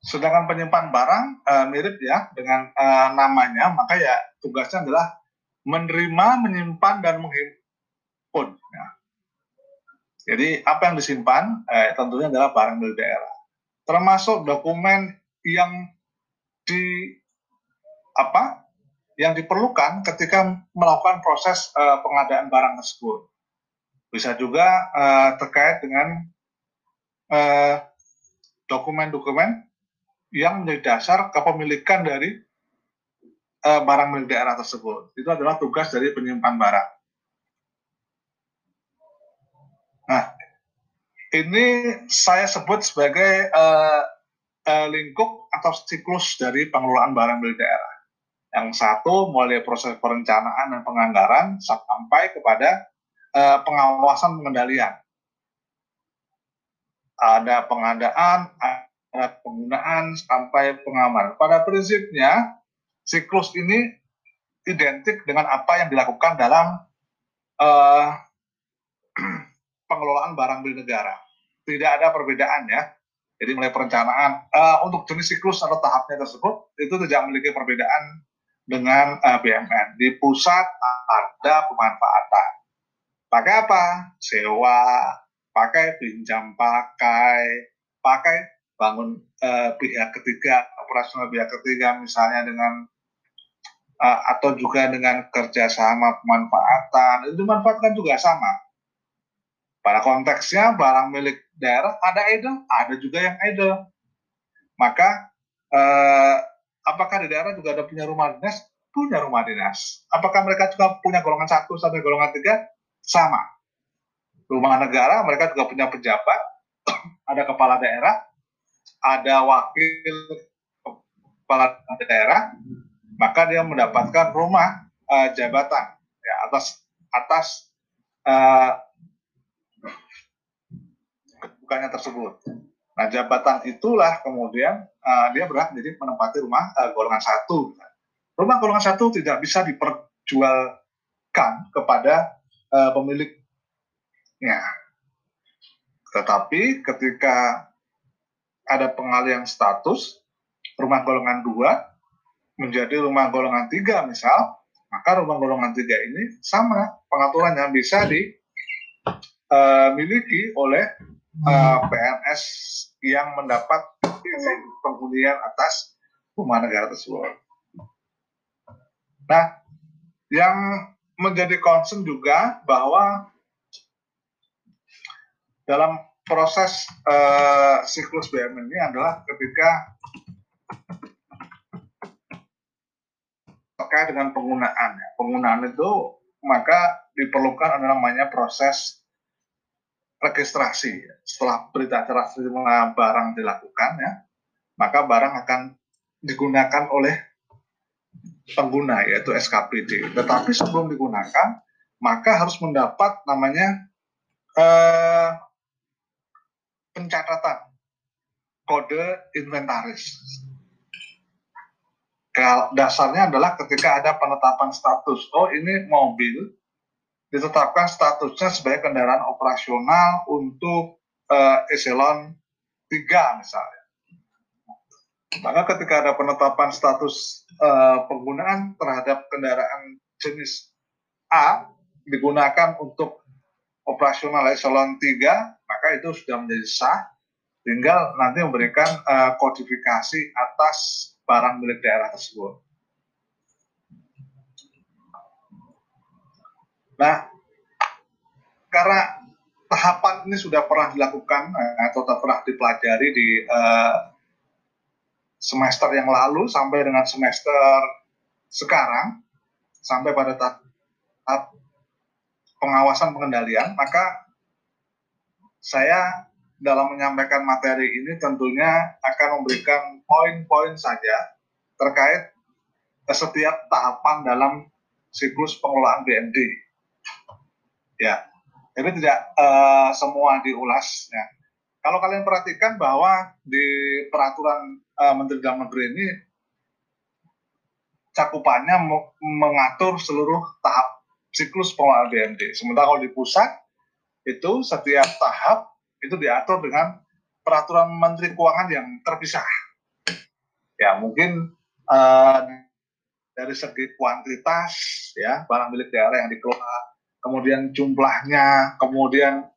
[SPEAKER 1] Sedangkan penyimpan barang uh, mirip ya dengan uh, namanya, maka ya tugasnya adalah menerima, menyimpan dan menghimpun. Ya. Jadi apa yang disimpan eh, tentunya adalah barang milik daerah, termasuk dokumen yang di apa yang diperlukan ketika melakukan proses uh, pengadaan barang tersebut. Bisa juga uh, terkait dengan dokumen-dokumen uh, yang menjadi dasar kepemilikan dari uh, barang milik daerah tersebut. Itu adalah tugas dari penyimpan barang. Nah, ini saya sebut sebagai uh, uh, lingkup atau siklus dari pengelolaan barang milik daerah. Yang satu mulai proses perencanaan dan penganggaran sampai kepada uh, pengawasan pengendalian. Ada pengadaan, ada penggunaan sampai pengamanan. Pada prinsipnya siklus ini identik dengan apa yang dilakukan dalam uh, pengelolaan barang milik negara. Tidak ada perbedaan ya. Jadi mulai perencanaan uh, untuk jenis siklus atau tahapnya tersebut itu tidak memiliki perbedaan dengan uh, eh, BMN. Di pusat ada pemanfaatan. Pakai apa? Sewa, pakai pinjam pakai, pakai bangun uh, pihak ketiga, operasional pihak ketiga misalnya dengan uh, atau juga dengan kerjasama pemanfaatan, itu dimanfaatkan juga sama. Pada konteksnya barang milik daerah ada idle, ada juga yang idle. Maka uh, apakah di daerah juga ada punya rumah dinas? Punya rumah dinas. Apakah mereka juga punya golongan satu sampai golongan tiga? Sama. Rumah negara mereka juga punya pejabat, ada kepala daerah, ada wakil kepala daerah, maka dia mendapatkan rumah uh, jabatan ya atas atas uh, bukannya tersebut. Nah, jabatan itulah kemudian uh, dia berhak jadi menempati rumah uh, golongan satu. Rumah golongan satu tidak bisa diperjualkan kepada uh, pemiliknya. Tetapi ketika ada pengalian status, rumah golongan dua menjadi rumah golongan tiga misal, maka rumah golongan tiga ini sama pengaturannya bisa dimiliki oleh uh, eh, PNS yang mendapat penghunian atas rumah negara tersebut. Nah, yang menjadi concern juga bahwa dalam proses uh, siklus BUMN ini adalah ketika terkait dengan penggunaan. Penggunaan itu maka diperlukan ada namanya proses registrasi. Setelah berita acara terima barang dilakukan ya, maka barang akan digunakan oleh pengguna yaitu SKPD. Tetapi sebelum digunakan maka harus mendapat namanya eh, pencatatan kode inventaris. Dasarnya adalah ketika ada penetapan status, oh ini mobil ditetapkan statusnya sebagai kendaraan operasional untuk uh, eselon 3 misalnya. Maka ketika ada penetapan status uh, penggunaan terhadap kendaraan jenis A digunakan untuk operasional eselon 3, maka itu sudah menjadi sah. Tinggal nanti memberikan uh, kodifikasi atas barang milik daerah tersebut. Nah, karena tahapan ini sudah pernah dilakukan uh, atau pernah dipelajari di uh, semester yang lalu sampai dengan semester sekarang, sampai pada tahap pengawasan pengendalian, maka saya dalam menyampaikan materi ini tentunya akan memberikan poin-poin saja terkait setiap tahapan dalam siklus pengelolaan BND. Ya, jadi tidak uh, semua diulas. Ya. Kalau kalian perhatikan bahwa di peraturan uh, Menteri Dalam Negeri ini cakupannya mengatur seluruh tahap siklus pengelolaan BND. Sementara kalau di pusat itu setiap tahap itu diatur dengan peraturan Menteri Keuangan yang terpisah. Ya mungkin uh, dari segi kuantitas ya barang milik daerah yang dikelola, kemudian jumlahnya, kemudian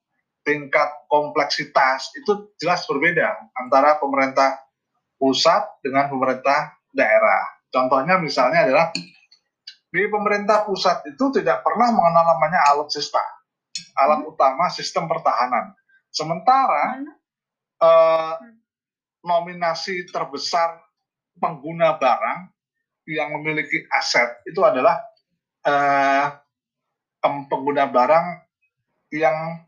[SPEAKER 1] tingkat kompleksitas itu jelas berbeda antara pemerintah pusat dengan pemerintah daerah. Contohnya misalnya adalah di pemerintah pusat itu tidak pernah mengenal namanya alutsista, alat hmm. utama sistem pertahanan. Sementara eh, nominasi terbesar pengguna barang yang memiliki aset itu adalah eh, pengguna barang yang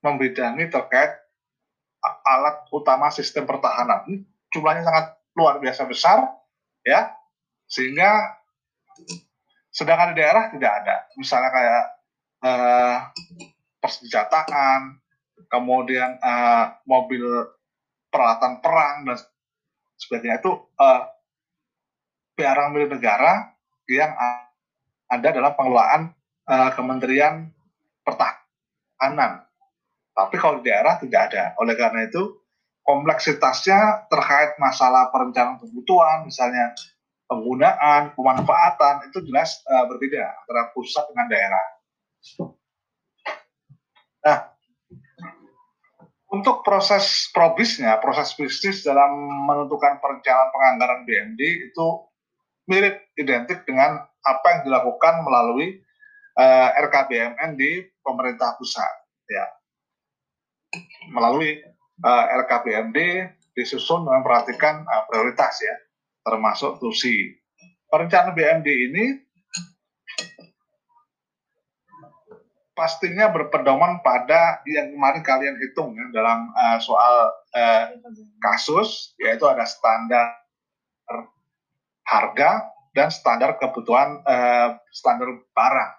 [SPEAKER 1] membidangi terkait alat utama sistem pertahanan. Ini jumlahnya sangat luar biasa besar, ya, sehingga Sedangkan di daerah tidak ada. Misalnya kayak uh, persenjataan, kemudian uh, mobil peralatan perang dan sebagainya itu uh, barang milik negara yang ada dalam pengelolaan uh, Kementerian Pertahanan. Tapi kalau di daerah tidak ada. Oleh karena itu kompleksitasnya terkait masalah perencanaan kebutuhan, misalnya penggunaan, pemanfaatan itu jelas uh, berbeda antara pusat dengan daerah. Nah, untuk proses probisnya, proses bisnis dalam menentukan perencanaan penganggaran BMD itu mirip identik dengan apa yang dilakukan melalui uh, eh, RKBMN di pemerintah pusat, ya. Melalui uh, eh, RKBMD disusun dengan perhatikan uh, prioritas ya termasuk TUSI. Perencanaan BMD ini pastinya berpedoman pada yang kemarin kalian hitung ya, dalam uh, soal uh, kasus, yaitu ada standar harga dan standar kebutuhan uh, standar barang.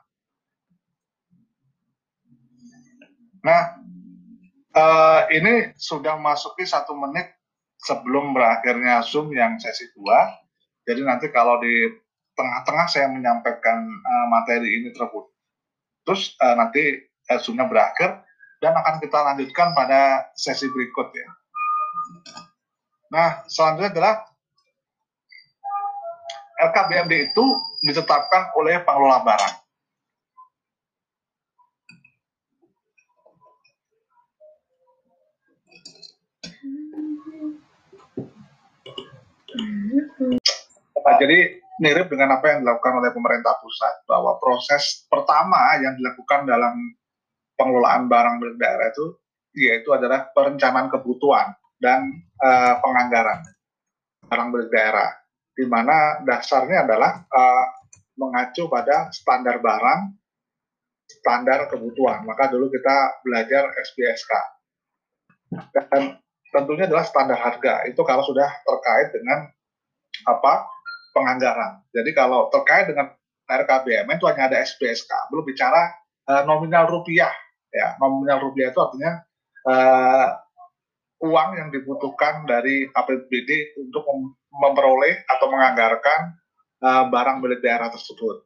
[SPEAKER 1] Nah, uh, ini sudah masuki satu menit sebelum berakhirnya Zoom yang sesi 2. Jadi nanti kalau di tengah-tengah saya menyampaikan uh, materi ini terputus, uh, nanti uh, Zoom-nya berakhir dan akan kita lanjutkan pada sesi berikut ya. Nah, selanjutnya adalah LKBMD itu ditetapkan oleh pengelola barang. Nah, jadi mirip dengan apa yang dilakukan oleh pemerintah pusat bahwa proses pertama yang dilakukan dalam pengelolaan barang milik daerah itu yaitu adalah perencanaan kebutuhan dan uh, penganggaran barang milik daerah di mana dasarnya adalah uh, mengacu pada standar barang standar kebutuhan maka dulu kita belajar SPSK dan tentunya adalah standar harga. Itu kalau sudah terkait dengan apa penganggaran. Jadi kalau terkait dengan RKBMN itu hanya ada SPSK, belum bicara uh, nominal rupiah. Ya, nominal rupiah itu artinya uh, uang yang dibutuhkan dari APBD untuk memperoleh atau menganggarkan uh, barang milik daerah tersebut.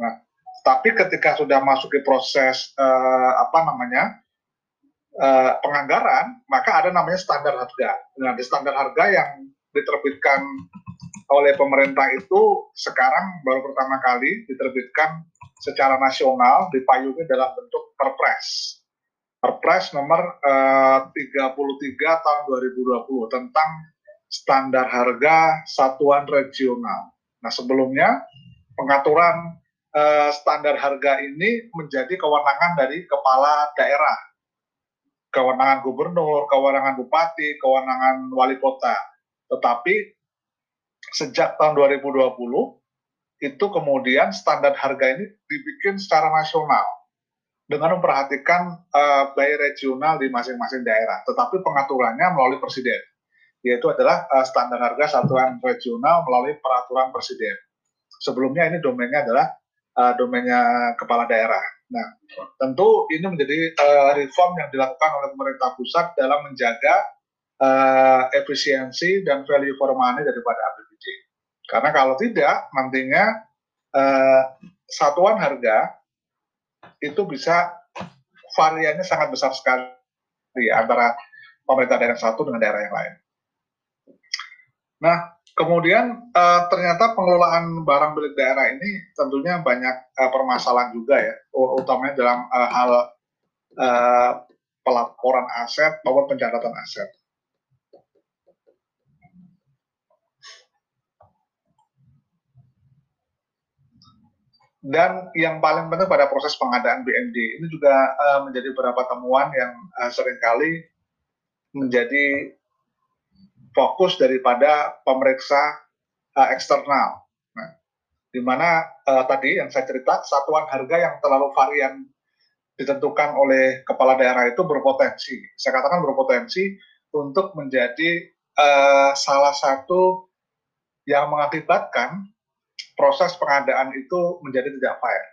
[SPEAKER 1] Nah, tapi ketika sudah masuk ke proses uh, apa namanya uh, penganggaran, maka ada namanya standar harga. Nah, di standar harga yang diterbitkan oleh pemerintah itu sekarang baru pertama kali diterbitkan secara nasional dipayungi dalam bentuk perpres. Perpres nomor uh, 33 tahun 2020 tentang standar harga satuan regional. Nah, sebelumnya pengaturan uh, standar harga ini menjadi kewenangan dari kepala daerah. Kewenangan gubernur, kewenangan bupati, kewenangan wali kota. Tetapi sejak tahun 2020 itu kemudian standar harga ini dibikin secara nasional dengan memperhatikan uh, bayi regional di masing-masing daerah, tetapi pengaturannya melalui presiden, yaitu adalah uh, standar harga satuan regional melalui peraturan presiden. Sebelumnya ini domainnya adalah uh, domainnya kepala daerah. Nah, tentu ini menjadi uh, reform yang dilakukan oleh pemerintah pusat dalam menjaga uh, efisiensi dan value for money daripada APBD. Karena kalau tidak, nantinya uh, satuan harga itu bisa variannya sangat besar sekali antara pemerintah daerah satu dengan daerah yang lain. Nah, kemudian uh, ternyata pengelolaan barang milik daerah ini tentunya banyak uh, permasalahan juga ya, utamanya dalam uh, hal uh, pelaporan aset maupun pencatatan aset. Dan yang paling penting pada proses pengadaan BND ini juga uh, menjadi beberapa temuan yang uh, sering kali menjadi fokus daripada pemeriksa uh, eksternal. Nah, di mana uh, tadi yang saya cerita satuan harga yang terlalu varian ditentukan oleh kepala daerah itu berpotensi. Saya katakan berpotensi untuk menjadi uh, salah satu yang mengakibatkan proses pengadaan itu menjadi tidak fair.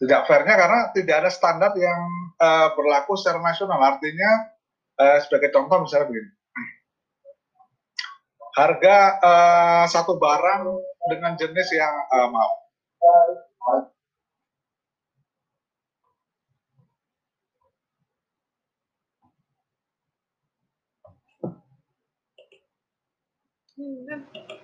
[SPEAKER 1] Tidak fairnya karena tidak ada standar yang uh, berlaku secara nasional. Artinya uh, sebagai contoh misalnya begini, harga uh, satu barang dengan jenis yang uh, maaf Hmm.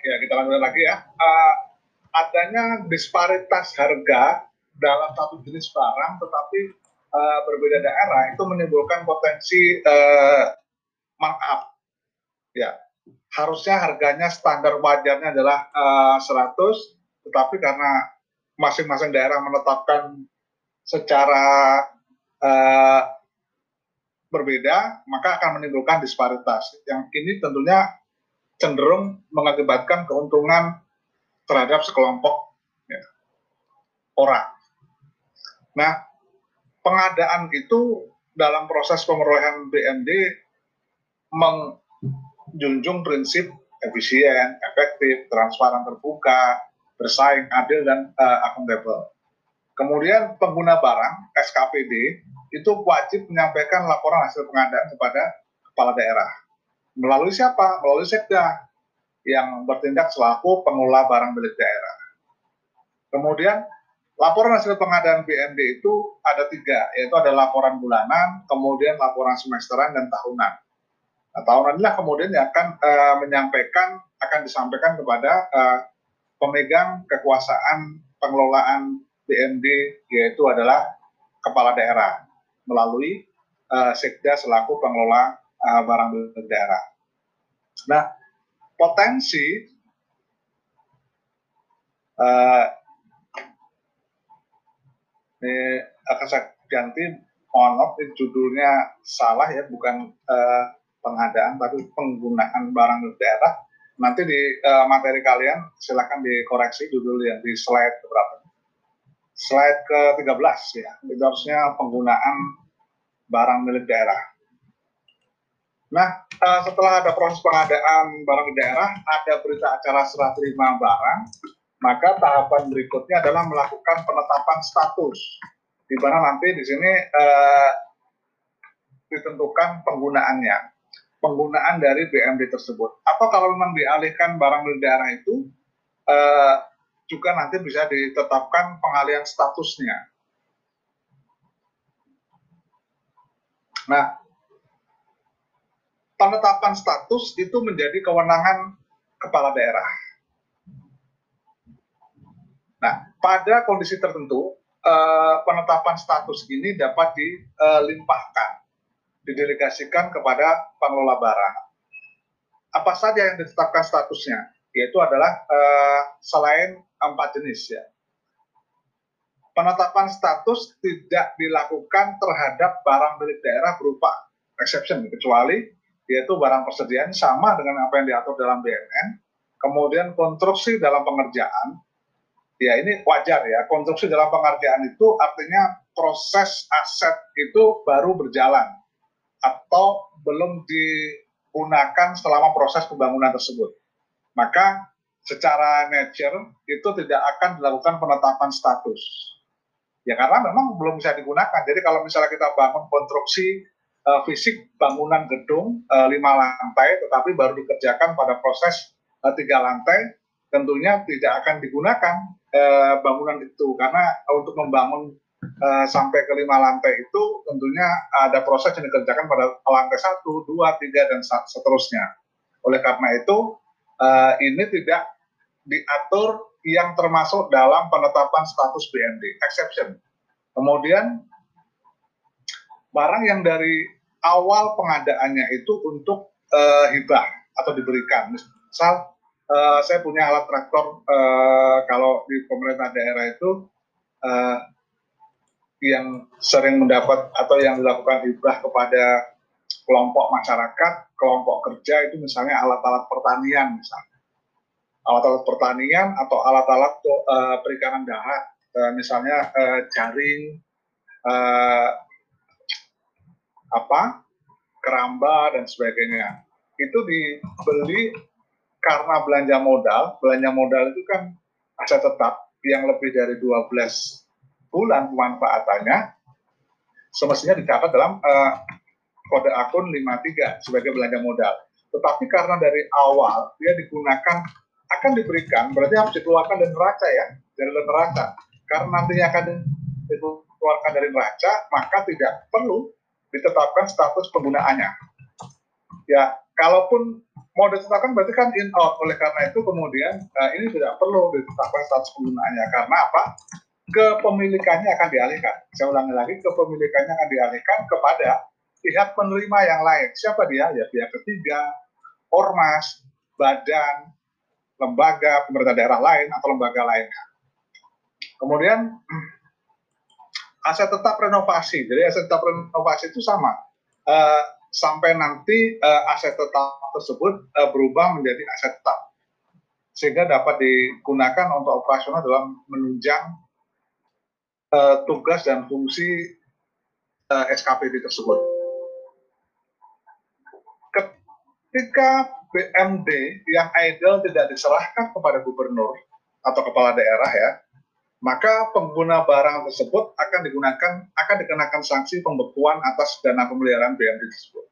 [SPEAKER 1] Ya, kita lanjutkan lagi ya. Uh, adanya disparitas harga dalam satu jenis barang, tetapi uh, berbeda daerah itu menimbulkan potensi uh, markup. Ya, harusnya harganya standar wajarnya adalah uh, eh, 100, tetapi karena masing-masing daerah menetapkan secara uh, berbeda, maka akan menimbulkan disparitas. Yang ini tentunya cenderung mengakibatkan keuntungan terhadap sekelompok ya, orang. Nah, pengadaan itu dalam proses pemerolehan BMD meng, junjung prinsip efisien, efektif, transparan, terbuka, bersaing, adil, dan uh, akuntabel. Kemudian pengguna barang SKPD itu wajib menyampaikan laporan hasil pengadaan kepada kepala daerah. Melalui siapa? Melalui sekda yang bertindak selaku pengelola barang milik daerah. Kemudian laporan hasil pengadaan BND itu ada tiga, yaitu ada laporan bulanan, kemudian laporan semesteran dan tahunan. Nah, tahunan inilah kemudian yang akan uh, menyampaikan, akan disampaikan kepada uh, pemegang kekuasaan pengelolaan BND, yaitu adalah kepala daerah melalui uh, sekda selaku pengelola uh, barang milik daerah. Nah, potensi uh, ini akan saya ganti mohon maaf judulnya salah ya bukan uh, pengadaan tapi penggunaan barang milik daerah. Nanti di uh, materi kalian silakan dikoreksi judul yang di slide berapa slide ke-13 ya. Itu harusnya penggunaan barang milik daerah. Nah uh, setelah ada proses pengadaan barang di daerah ada berita acara serah terima barang maka tahapan berikutnya adalah melakukan penetapan status. Di mana nanti di sini uh, ditentukan penggunaannya, penggunaan dari BMD tersebut. Atau kalau memang dialihkan barang milik daerah itu uh, juga nanti bisa ditetapkan pengalihan statusnya. Nah, penetapan status itu menjadi kewenangan kepala daerah. Nah, pada kondisi tertentu, uh, penetapan status ini dapat dilimpahkan, didelegasikan kepada pengelola barang. Apa saja yang ditetapkan statusnya? Yaitu adalah uh, selain empat jenis ya. Penetapan status tidak dilakukan terhadap barang milik daerah berupa exception kecuali yaitu barang persediaan sama dengan apa yang diatur dalam BNN, kemudian konstruksi dalam pengerjaan, ya ini wajar ya konstruksi dalam pengerjaan itu artinya proses aset itu baru berjalan atau belum digunakan selama proses pembangunan tersebut. Maka secara nature itu tidak akan dilakukan penetapan status. Ya karena memang belum bisa digunakan. Jadi kalau misalnya kita bangun konstruksi uh, fisik bangunan gedung uh, lima lantai tetapi baru dikerjakan pada proses uh, tiga lantai tentunya tidak akan digunakan eh, bangunan itu. Karena untuk membangun eh, sampai ke lima lantai itu tentunya ada proses yang dikerjakan pada lantai satu, dua, tiga dan seterusnya. Oleh karena itu eh, ini tidak diatur yang termasuk dalam penetapan status BND exception. Kemudian barang yang dari awal pengadaannya itu untuk uh, hibah atau diberikan. Misal uh, saya punya alat traktor uh, kalau di pemerintah daerah itu uh, yang sering mendapat atau yang dilakukan hibah kepada kelompok masyarakat, kelompok kerja itu misalnya alat-alat pertanian misalnya. Alat-alat pertanian atau alat-alat uh, perikanan darat, uh, misalnya uh, jaring, uh, apa, keramba dan sebagainya. Itu dibeli karena belanja modal, belanja modal itu kan aset tetap yang lebih dari 12 bulan pemanfaatannya, semestinya dicatat dalam uh, kode akun 53 sebagai belanja modal. Tetapi karena dari awal dia digunakan akan diberikan, berarti harus dikeluarkan dari neraca ya, dari neraca. Karena nantinya akan dikeluarkan dari neraca, maka tidak perlu ditetapkan status penggunaannya. Ya, kalaupun mau ditetapkan berarti kan in out. Oleh karena itu kemudian uh, ini tidak perlu ditetapkan status penggunaannya karena apa? Kepemilikannya akan dialihkan. Saya ulangi lagi, kepemilikannya akan dialihkan kepada pihak penerima yang lain. Siapa dia? Ya pihak ketiga, ormas, badan, lembaga, pemerintah daerah lain atau lembaga lainnya. Kemudian aset tetap renovasi. Jadi aset tetap renovasi itu sama. Uh, sampai nanti uh, aset tetap tersebut uh, berubah menjadi aset tetap sehingga dapat digunakan untuk operasional dalam menunjang uh, tugas dan fungsi uh, SKPD tersebut. Ketika BMD yang idle tidak diserahkan kepada gubernur atau kepala daerah ya, maka pengguna barang tersebut akan digunakan akan dikenakan sanksi pembekuan atas dana pemeliharaan BMD tersebut.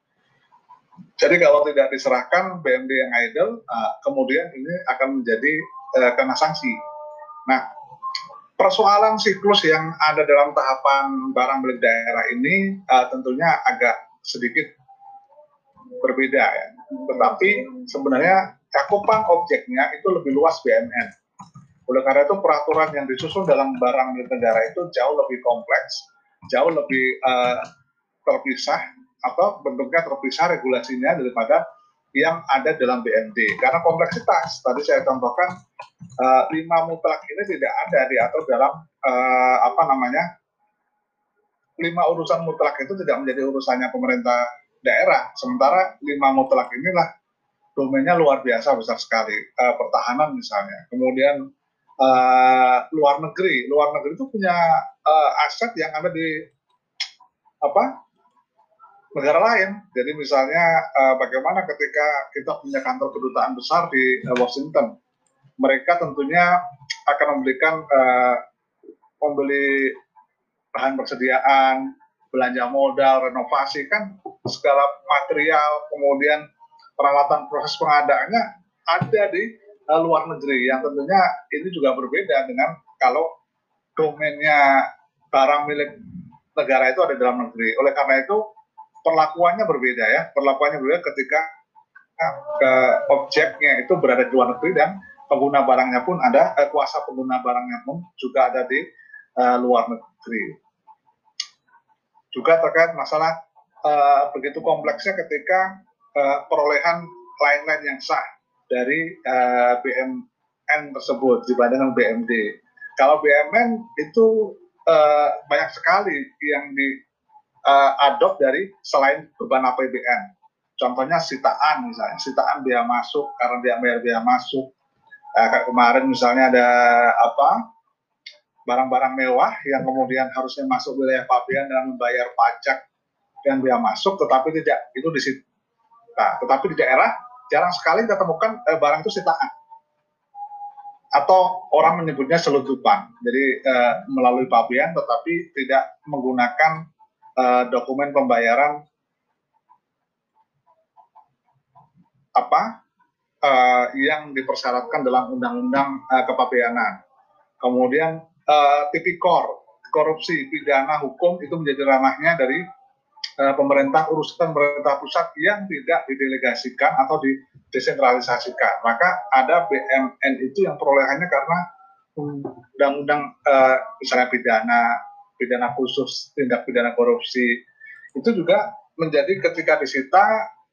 [SPEAKER 1] Jadi kalau tidak diserahkan BMD yang idle, uh, kemudian ini akan menjadi uh, kena sanksi. Nah, persoalan siklus yang ada dalam tahapan barang milik daerah ini uh, tentunya agak sedikit berbeda ya. Tetapi sebenarnya cakupan objeknya itu lebih luas BNN oleh karena itu peraturan yang disusun dalam barang milik negara itu jauh lebih kompleks, jauh lebih uh, terpisah atau bentuknya terpisah regulasinya daripada yang ada dalam BMD. Karena kompleksitas, tadi saya contohkan uh, lima mutlak ini tidak ada diatur dalam uh, apa namanya lima urusan mutlak itu tidak menjadi urusannya pemerintah daerah. Sementara lima mutlak inilah domainnya luar biasa besar sekali. Uh, pertahanan misalnya, kemudian uh, luar negeri. Luar negeri itu punya uh, aset yang ada di apa negara lain. Jadi misalnya uh, bagaimana ketika kita punya kantor kedutaan besar di uh, Washington, mereka tentunya akan memberikan uh, membeli bahan persediaan, belanja modal, renovasi kan segala material, kemudian peralatan proses pengadaannya ada di uh, luar negeri yang tentunya ini juga berbeda dengan kalau domainnya barang milik negara itu ada dalam negeri. Oleh karena itu perlakuannya berbeda ya, perlakuannya berbeda ketika ke objeknya itu berada di luar negeri dan pengguna barangnya pun ada, eh, kuasa pengguna barangnya pun juga ada di uh, luar negeri juga terkait masalah uh, begitu kompleksnya ketika uh, perolehan lain-lain yang sah dari uh, BMN tersebut dibandingkan BMD. Kalau BMN itu uh, banyak sekali yang di uh, adopt dari selain beban APBN. Contohnya sitaan misalnya, sitaan biaya masuk karena dia bayar biaya masuk. Uh, kayak kemarin misalnya ada apa barang-barang mewah yang kemudian harusnya masuk wilayah pabean dan membayar pajak dan biaya masuk, tetapi tidak itu di situ. Nah, tetapi di daerah jarang sekali kita temukan eh, barang itu sitaan atau orang menyebutnya selundupan. Jadi eh, melalui pabean, tetapi tidak menggunakan eh, dokumen pembayaran apa eh, yang dipersyaratkan dalam undang-undang eh, kepabeanan. Kemudian uh, tipikor, korupsi, pidana, hukum itu menjadi ranahnya dari uh, pemerintah urusan pemerintah pusat yang tidak didelegasikan atau didesentralisasikan. Maka ada BMN itu yang perolehannya karena undang-undang uh, misalnya pidana, pidana khusus, tindak pidana korupsi itu juga menjadi ketika disita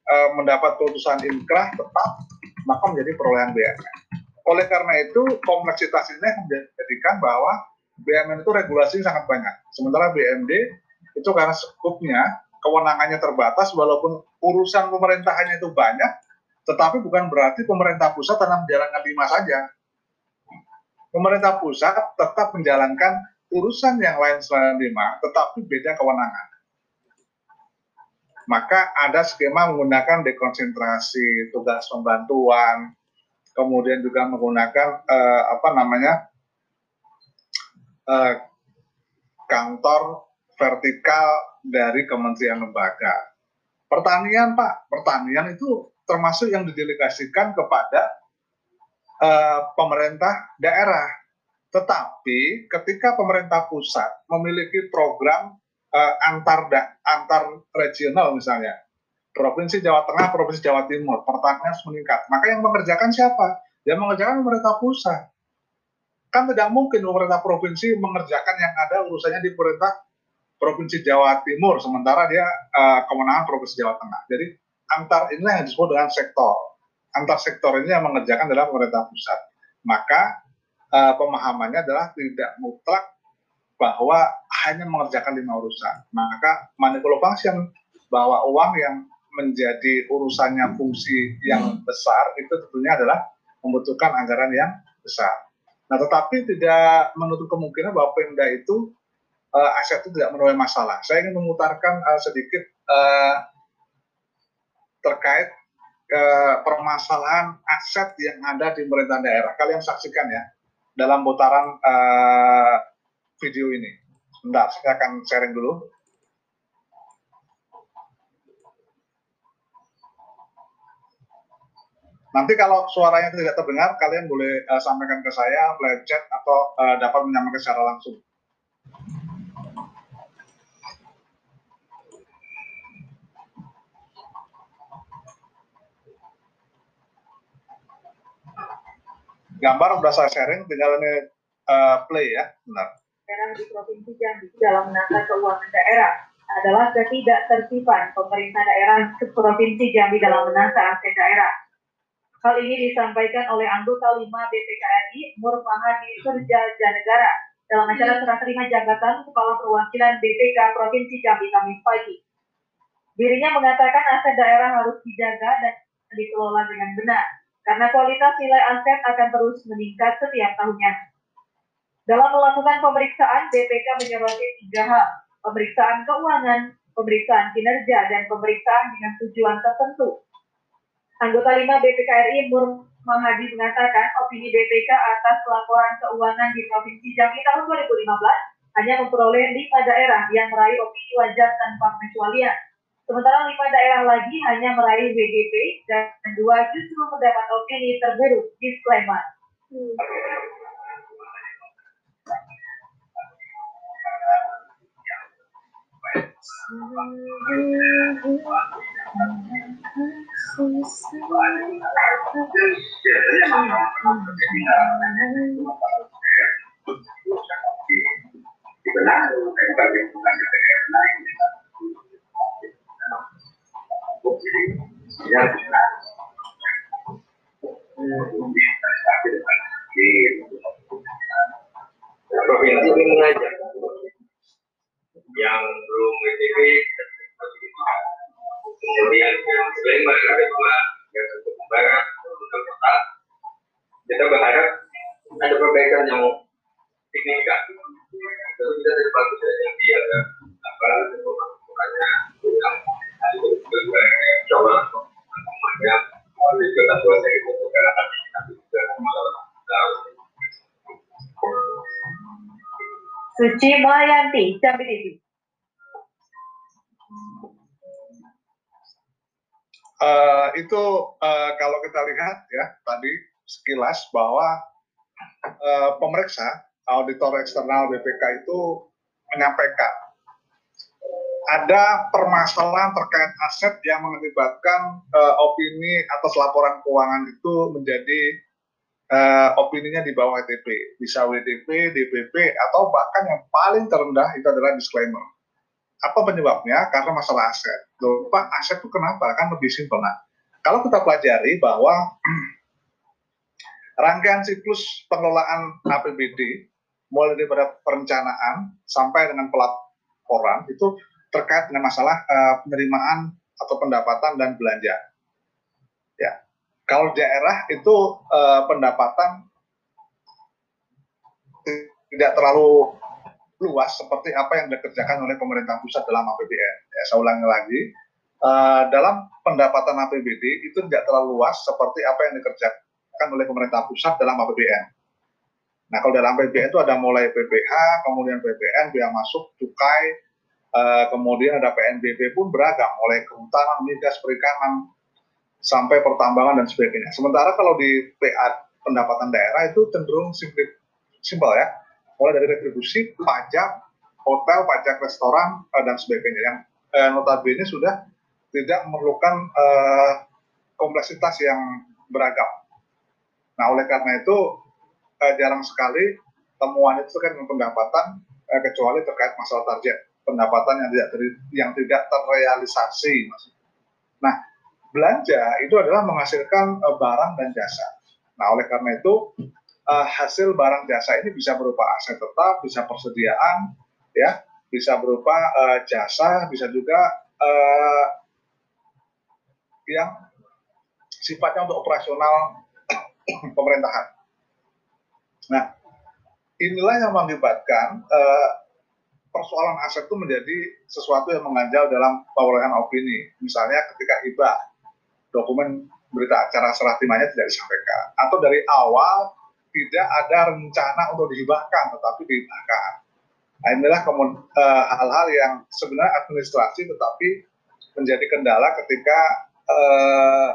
[SPEAKER 1] uh, mendapat putusan inkrah tetap maka menjadi perolehan BMN. Oleh karena itu, kompleksitas ini menjadikan bahwa BMN itu regulasi sangat banyak. Sementara BMD itu karena skupnya, kewenangannya terbatas, walaupun urusan pemerintahannya itu banyak, tetapi bukan berarti pemerintah pusat tanam menjalankan lima saja. Pemerintah pusat tetap menjalankan urusan yang lain selain lima, tetapi beda kewenangan. Maka ada skema menggunakan dekonsentrasi, tugas pembantuan, kemudian juga menggunakan uh, apa namanya uh, kantor vertikal dari kementerian lembaga. Pertanian Pak, pertanian itu termasuk yang didelegasikan kepada uh, pemerintah daerah. Tetapi ketika pemerintah pusat memiliki program uh, antar da, antar regional misalnya, Provinsi Jawa Tengah, Provinsi Jawa Timur, pertanian harus meningkat. Maka yang mengerjakan siapa? Yang mengerjakan pemerintah pusat. Kan tidak mungkin pemerintah provinsi mengerjakan yang ada urusannya di pemerintah Provinsi Jawa Timur, sementara dia uh, kemenangan Provinsi Jawa Tengah. Jadi antar inilah yang disebut dengan sektor. Antar sektor ini yang mengerjakan adalah pemerintah pusat. Maka uh, pemahamannya adalah tidak mutlak bahwa hanya mengerjakan lima urusan. Maka manipulasi function bahwa uang yang menjadi urusannya fungsi yang besar itu tentunya adalah membutuhkan anggaran yang besar. Nah, tetapi tidak menutup kemungkinan bahwa Pemda itu uh, aset itu tidak menuai masalah. Saya ingin memutarkan uh, sedikit uh, terkait uh, permasalahan aset yang ada di pemerintahan daerah. Kalian saksikan ya dalam putaran uh, video ini. Sebentar, saya akan sharing dulu. Nanti kalau suaranya tidak terdengar, kalian boleh uh, sampaikan ke saya melalui chat atau uh, dapat menyampaikan secara langsung. Gambar sudah saya sharing, tinggal ini uh, play ya, benar.
[SPEAKER 2] Daerah di Provinsi Jambi dalam menata keuangan daerah adalah ketidaktertiban pemerintah daerah ke Provinsi Jambi dalam menata aset daerah Hal ini disampaikan oleh anggota 5 BPKRI Nur Fahadi Kerja Janegara dalam acara serah terima jabatan Kepala Perwakilan BPK Provinsi Jambi Kamis pagi. Dirinya mengatakan aset daerah harus dijaga dan dikelola dengan benar, karena kualitas nilai aset akan terus meningkat setiap tahunnya. Dalam melakukan pemeriksaan, BPK menyoroti tiga hal, pemeriksaan keuangan, pemeriksaan kinerja, dan pemeriksaan dengan tujuan tertentu. Anggota 5 BPK RI Mur Mahadi mengatakan opini BPK atas laporan keuangan di Provinsi Jambi tahun 2015 hanya memperoleh lima daerah yang meraih opini wajar tanpa pengecualian. Sementara lima daerah lagi hanya meraih WGP dan dua justru mendapat opini terburuk disclaimer. Hmm.
[SPEAKER 3] Provinsi ini mengajak yang belum WTP kemudian yang Sleman ada dua yang satu barat untuk kota kita berharap ada perbaikan yang signifikan itu kita tidak bagus yang dia apa
[SPEAKER 2] Suci Mayanti, Jambi TV.
[SPEAKER 1] Uh, itu uh, kalau kita lihat ya tadi sekilas bahwa uh, pemeriksa auditor eksternal BPK itu menyampaikan ada permasalahan terkait aset yang mengakibatkan uh, opini atas laporan keuangan itu menjadi uh, opininya di bawah WTP, bisa WTP, DPP, atau bahkan yang paling terendah itu adalah disclaimer. Apa penyebabnya? Karena masalah aset. Loh, Pak, aset itu kenapa? Kan lebih simpel. Nah, kalau kita pelajari bahwa rangkaian siklus pengelolaan APBD, mulai dari perencanaan sampai dengan pelaporan, itu terkait dengan masalah uh, penerimaan atau pendapatan dan belanja. Ya, kalau daerah itu uh, pendapatan tidak terlalu luas seperti apa yang dikerjakan oleh pemerintah pusat dalam APBN. Ya, saya ulangi lagi, uh, dalam pendapatan APBD itu tidak terlalu luas seperti apa yang dikerjakan oleh pemerintah pusat dalam APBN. Nah, kalau dalam APBN itu ada mulai PPH, kemudian PPN, biaya masuk, cukai, uh, kemudian ada PNBP pun beragam, mulai kehutanan, migas, perikanan, sampai pertambangan dan sebagainya. Sementara kalau di PA pendapatan daerah itu cenderung simpel, simpel ya, mulai dari retribusi, pajak, hotel, pajak restoran eh, dan sebagainya yang eh, notabene sudah tidak memerlukan eh, kompleksitas yang beragam. Nah oleh karena itu eh, jarang sekali temuan itu kan dengan pendapatan eh, kecuali terkait masalah target pendapatan yang tidak ter, yang tidak terrealisasi. Nah belanja itu adalah menghasilkan uh, barang dan jasa. Nah, oleh karena itu uh, hasil barang jasa ini bisa berupa aset tetap, bisa persediaan, ya, bisa berupa uh, jasa, bisa juga uh, yang sifatnya untuk operasional pemerintahan. Nah, inilah yang mengakibatkan uh, persoalan aset itu menjadi sesuatu yang mengganjal dalam perolehan opini. Misalnya ketika hibah, dokumen berita acara serah terimanya tidak disampaikan atau dari awal tidak ada rencana untuk dihibahkan tetapi dihibahkan. Nah, inilah eh, hal-hal yang sebenarnya administrasi tetapi menjadi kendala ketika uh,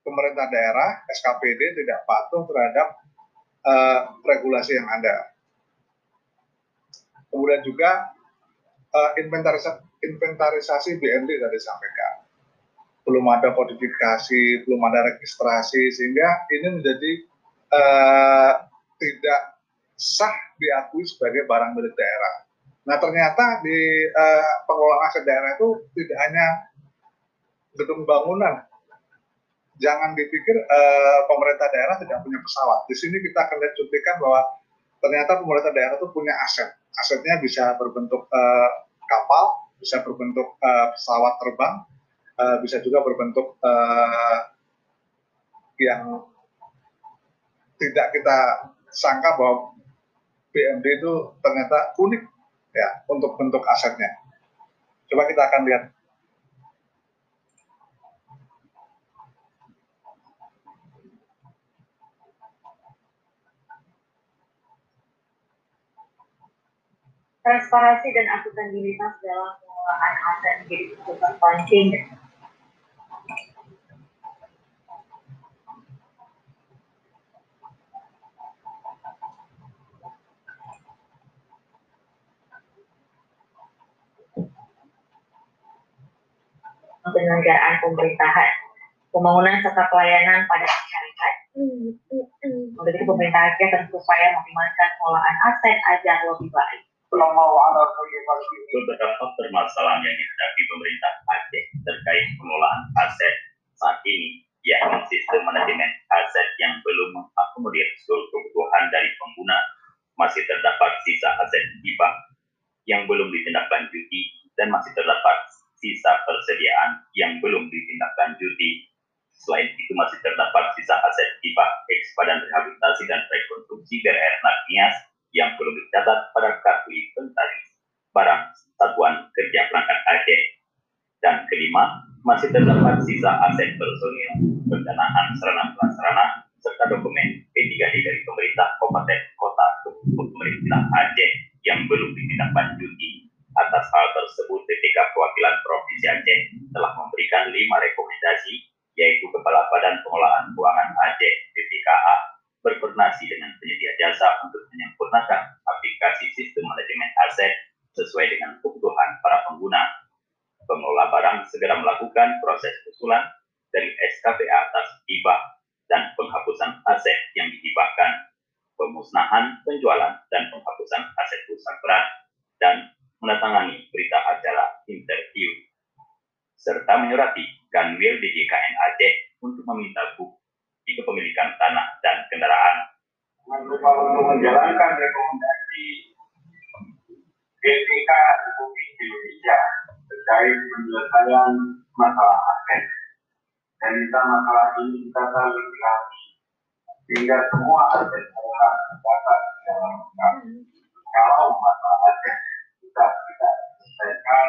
[SPEAKER 1] pemerintah daerah SKPD tidak patuh terhadap uh, regulasi yang ada. Kemudian juga uh, inventarisasi, inventarisasi BND tadi disampaikan belum ada kodifikasi, belum ada registrasi, sehingga ini menjadi uh, tidak sah diakui sebagai barang milik daerah. Nah ternyata di uh, pengelolaan aset daerah itu tidak hanya gedung bangunan. Jangan dipikir uh, pemerintah daerah tidak punya pesawat. Di sini kita akan lihat cuplikan bahwa ternyata pemerintah daerah itu punya aset. Asetnya bisa berbentuk uh, kapal, bisa berbentuk uh, pesawat terbang, uh, bisa juga berbentuk uh, yang tidak kita sangka bahwa BMD itu ternyata unik ya untuk bentuk asetnya. Coba kita akan lihat.
[SPEAKER 4] Transparansi dan akuntabilitas dalam pengelolaan aset menjadi penting penyelenggaraan pemerintahan, pembangunan serta pelayanan pada masyarakat. Untuk itu pemerintah Aceh terus berupaya mengoptimalkan pengelolaan aset agar lebih baik.
[SPEAKER 5] Beberapa permasalahan yang dihadapi pemerintah Aceh terkait pengelolaan aset saat ini, yakni sistem manajemen aset yang belum mengakomodir seluruh kebutuhan dari pengguna, masih terdapat sisa aset hibah yang belum ditindaklanjuti dan masih terdapat sisa persediaan yang belum ditindaklanjuti. Selain itu masih terdapat sisa aset ex Badan Rehabilitasi dan Rekonstruksi BRR Nias yang belum dicatat pada kartu inventaris barang satuan kerja perangkat Aceh. Dan kelima, masih terdapat sisa aset personil, pendanaan sarana prasarana, serta dokumen P3D dari pemerintah kabupaten kota pemerintah Aceh yang belum ditindaklanjuti Atas hal tersebut, PPK Perwakilan Provinsi Aceh telah memberikan lima rekomendasi, yaitu Kepala Badan Pengelolaan Keuangan Aceh (BPKA) berkoordinasi dengan penyedia jasa untuk menyempurnakan aplikasi sistem manajemen aset sesuai dengan kebutuhan para pengguna. Pengelola barang segera melakukan proses usulan dari SKPA atas hibah dan penghapusan aset yang dihibahkan, pemusnahan, penjualan, dan penghapusan aset rusak berat, dan menandatangani berita acara interview serta menyurati Kanwil DJKN Aceh untuk meminta bukti kepemilikan tanah dan kendaraan.
[SPEAKER 6] Untuk menjalankan rekomendasi BPK Republik Indonesia terkait penyelesaian masalah aset. Dan kita masalah ini kita saling sehingga semua aset daerah dapat dijalankan. Kalau masalah aset kita tidak selesaikan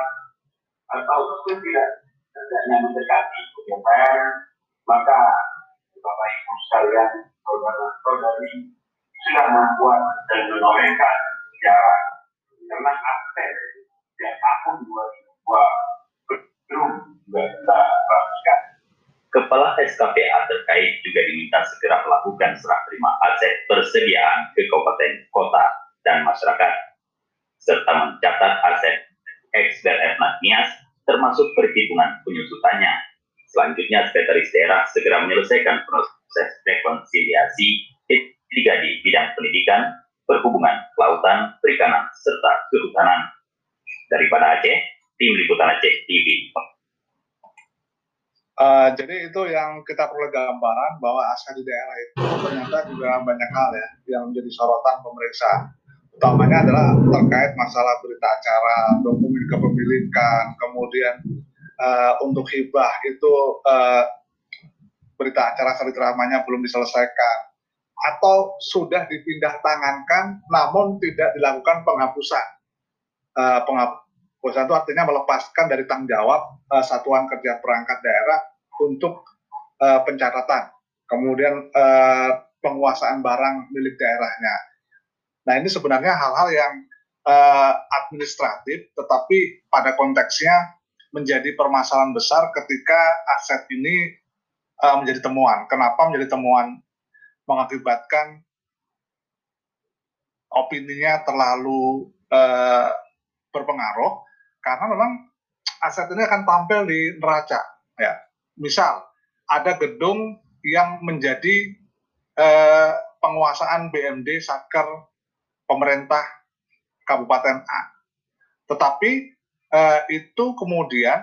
[SPEAKER 6] atau itu tidak tidaknya mendekati DPR, maka Bapak Ibu sekalian, saudara-saudari sudah membuat dan menorehkan sejarah karena aspek sejak tahun 2002 belum juga kita perhatikan.
[SPEAKER 5] Kepala SKPA terkait juga diminta segera melakukan serah terima aset persediaan ke kabupaten, kota, dan masyarakat Nias termasuk perhitungan penyusutannya. Selanjutnya, Sekretaris Daerah segera menyelesaikan proses rekonsiliasi tiga di bidang pendidikan, perhubungan, lautan, perikanan, serta kehutanan. Daripada Aceh, Tim Liputan Aceh TV.
[SPEAKER 1] Uh, jadi itu yang kita perlu gambaran bahwa aset di daerah itu ternyata juga banyak hal ya yang menjadi sorotan pemeriksaan utamanya adalah terkait masalah berita acara, dokumen kepemilikan, kemudian uh, untuk hibah itu uh, berita acara serita belum diselesaikan atau sudah dipindah tangankan namun tidak dilakukan penghapusan. Uh, penghapusan itu artinya melepaskan dari tanggung jawab uh, satuan kerja perangkat daerah untuk uh, pencatatan, kemudian uh, penguasaan barang milik daerahnya Nah ini sebenarnya hal-hal yang uh, administratif, tetapi pada konteksnya menjadi permasalahan besar ketika aset ini uh, menjadi temuan. Kenapa menjadi temuan? Mengakibatkan opininya terlalu uh, berpengaruh karena memang aset ini akan tampil di neraca. Ya, misal ada gedung yang menjadi uh, penguasaan BMD Satker pemerintah Kabupaten A. Tetapi eh, itu kemudian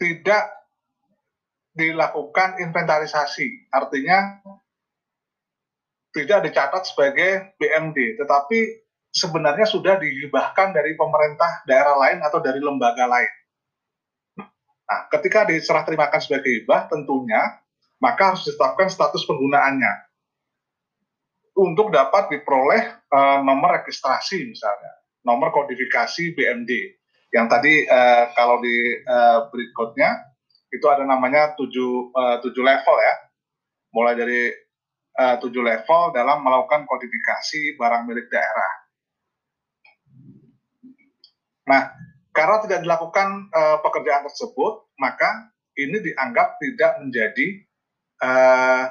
[SPEAKER 1] tidak dilakukan inventarisasi, artinya tidak dicatat sebagai BMD, tetapi sebenarnya sudah dihibahkan dari pemerintah daerah lain atau dari lembaga lain. Nah, ketika diserah terimakan sebagai hibah, tentunya maka harus ditetapkan status penggunaannya untuk dapat diperoleh uh, nomor registrasi misalnya, nomor kodifikasi BMD. Yang tadi uh, kalau di uh, berikutnya itu ada namanya tujuh, uh, tujuh level ya, mulai dari uh, tujuh level dalam melakukan kodifikasi barang milik daerah. Nah, karena tidak dilakukan uh, pekerjaan tersebut, maka ini dianggap tidak menjadi uh,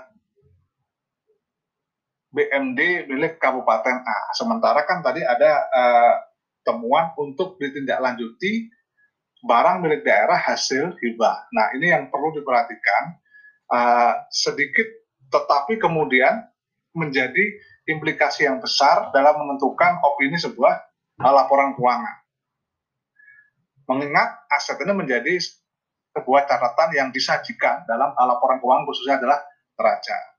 [SPEAKER 1] BMD milik Kabupaten A. Sementara kan tadi ada uh, temuan untuk ditindaklanjuti barang milik daerah hasil hibah. Nah, ini yang perlu diperhatikan uh, sedikit, tetapi kemudian menjadi implikasi yang besar dalam menentukan opini sebuah uh, laporan keuangan. Mengingat aset ini menjadi sebuah catatan yang disajikan dalam laporan keuangan khususnya adalah neraca.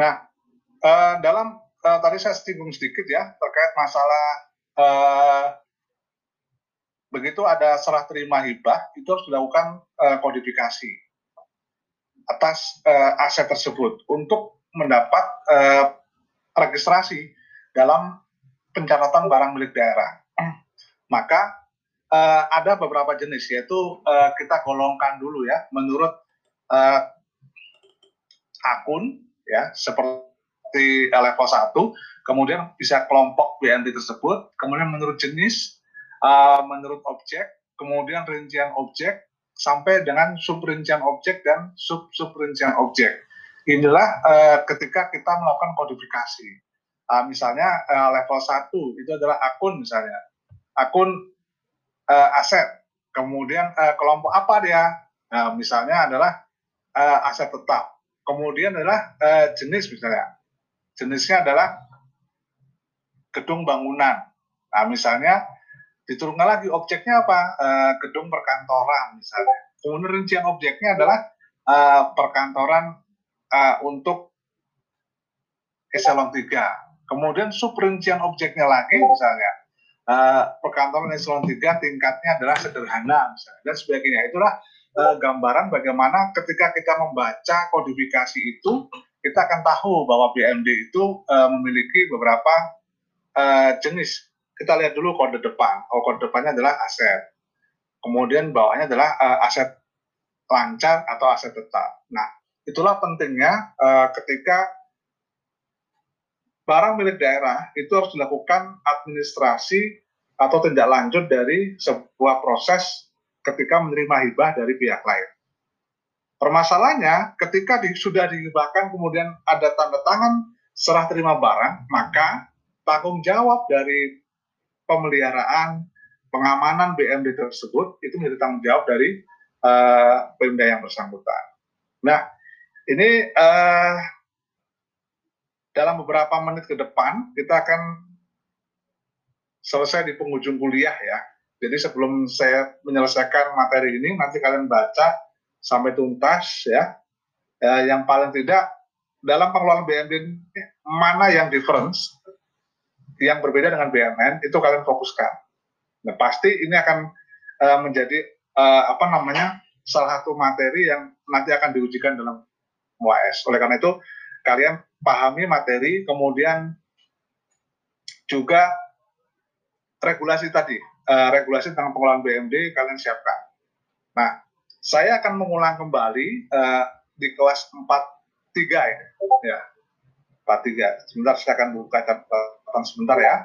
[SPEAKER 1] Nah, uh, dalam uh, tadi saya singgung sedikit ya terkait masalah uh, begitu ada serah terima hibah itu harus dilakukan uh, kodifikasi atas uh, aset tersebut untuk mendapat uh, registrasi dalam pencatatan barang milik daerah. Maka uh, ada beberapa jenis yaitu uh, kita golongkan dulu ya menurut uh, akun ya seperti level 1 kemudian bisa kelompok BNT tersebut kemudian menurut jenis uh, menurut objek, kemudian rincian objek, sampai dengan subrincian objek dan sub-subrincian objek. Inilah uh, ketika kita melakukan kodifikasi. Uh, misalnya uh, level 1 itu adalah akun misalnya. Akun uh, aset. Kemudian uh, kelompok apa dia? Nah, misalnya adalah uh, aset tetap. Kemudian adalah uh, jenis misalnya. Jenisnya adalah gedung bangunan. Nah, misalnya diturunkan lagi objeknya apa? Uh, gedung perkantoran misalnya. Kemudian rincian objeknya adalah uh, perkantoran uh, untuk eselon 3 kemudian sub rincian objeknya lagi misalnya. Uh, perkantoran eselon 3 tingkatnya adalah sederhana misalnya dan sebagainya. Itulah uh, gambaran bagaimana ketika kita membaca kodifikasi itu kita akan tahu bahwa BMD itu uh, memiliki beberapa uh, jenis kita lihat dulu kode depan. Oh, kode depannya adalah aset. Kemudian bawahnya adalah uh, aset lancar atau aset tetap. Nah, itulah pentingnya uh, ketika barang milik daerah itu harus dilakukan administrasi atau tindak lanjut dari sebuah proses ketika menerima hibah dari pihak lain. Permasalahannya, ketika di, sudah dihibahkan kemudian ada tanda tangan serah terima barang, maka tanggung jawab dari pemeliharaan, pengamanan BMD tersebut itu menjadi tanggung jawab dari uh, Pemda yang bersangkutan. Nah, ini uh, dalam beberapa menit ke depan kita akan selesai di penghujung kuliah ya. Jadi sebelum saya menyelesaikan materi ini, nanti kalian baca sampai tuntas ya. Uh, yang paling tidak dalam pengelolaan BMD mana yang difference yang berbeda dengan BMN itu kalian fokuskan. Nah, pasti ini akan uh, menjadi uh, apa namanya salah satu materi yang nanti akan diujikan dalam UAS. Oleh karena itu kalian pahami materi, kemudian juga regulasi tadi, uh, regulasi tentang pengelolaan BMD kalian siapkan. Nah, saya akan mengulang kembali uh, di kelas 4.3 ya. ya. 43. Sebentar saya akan buka catatan sebentar ya.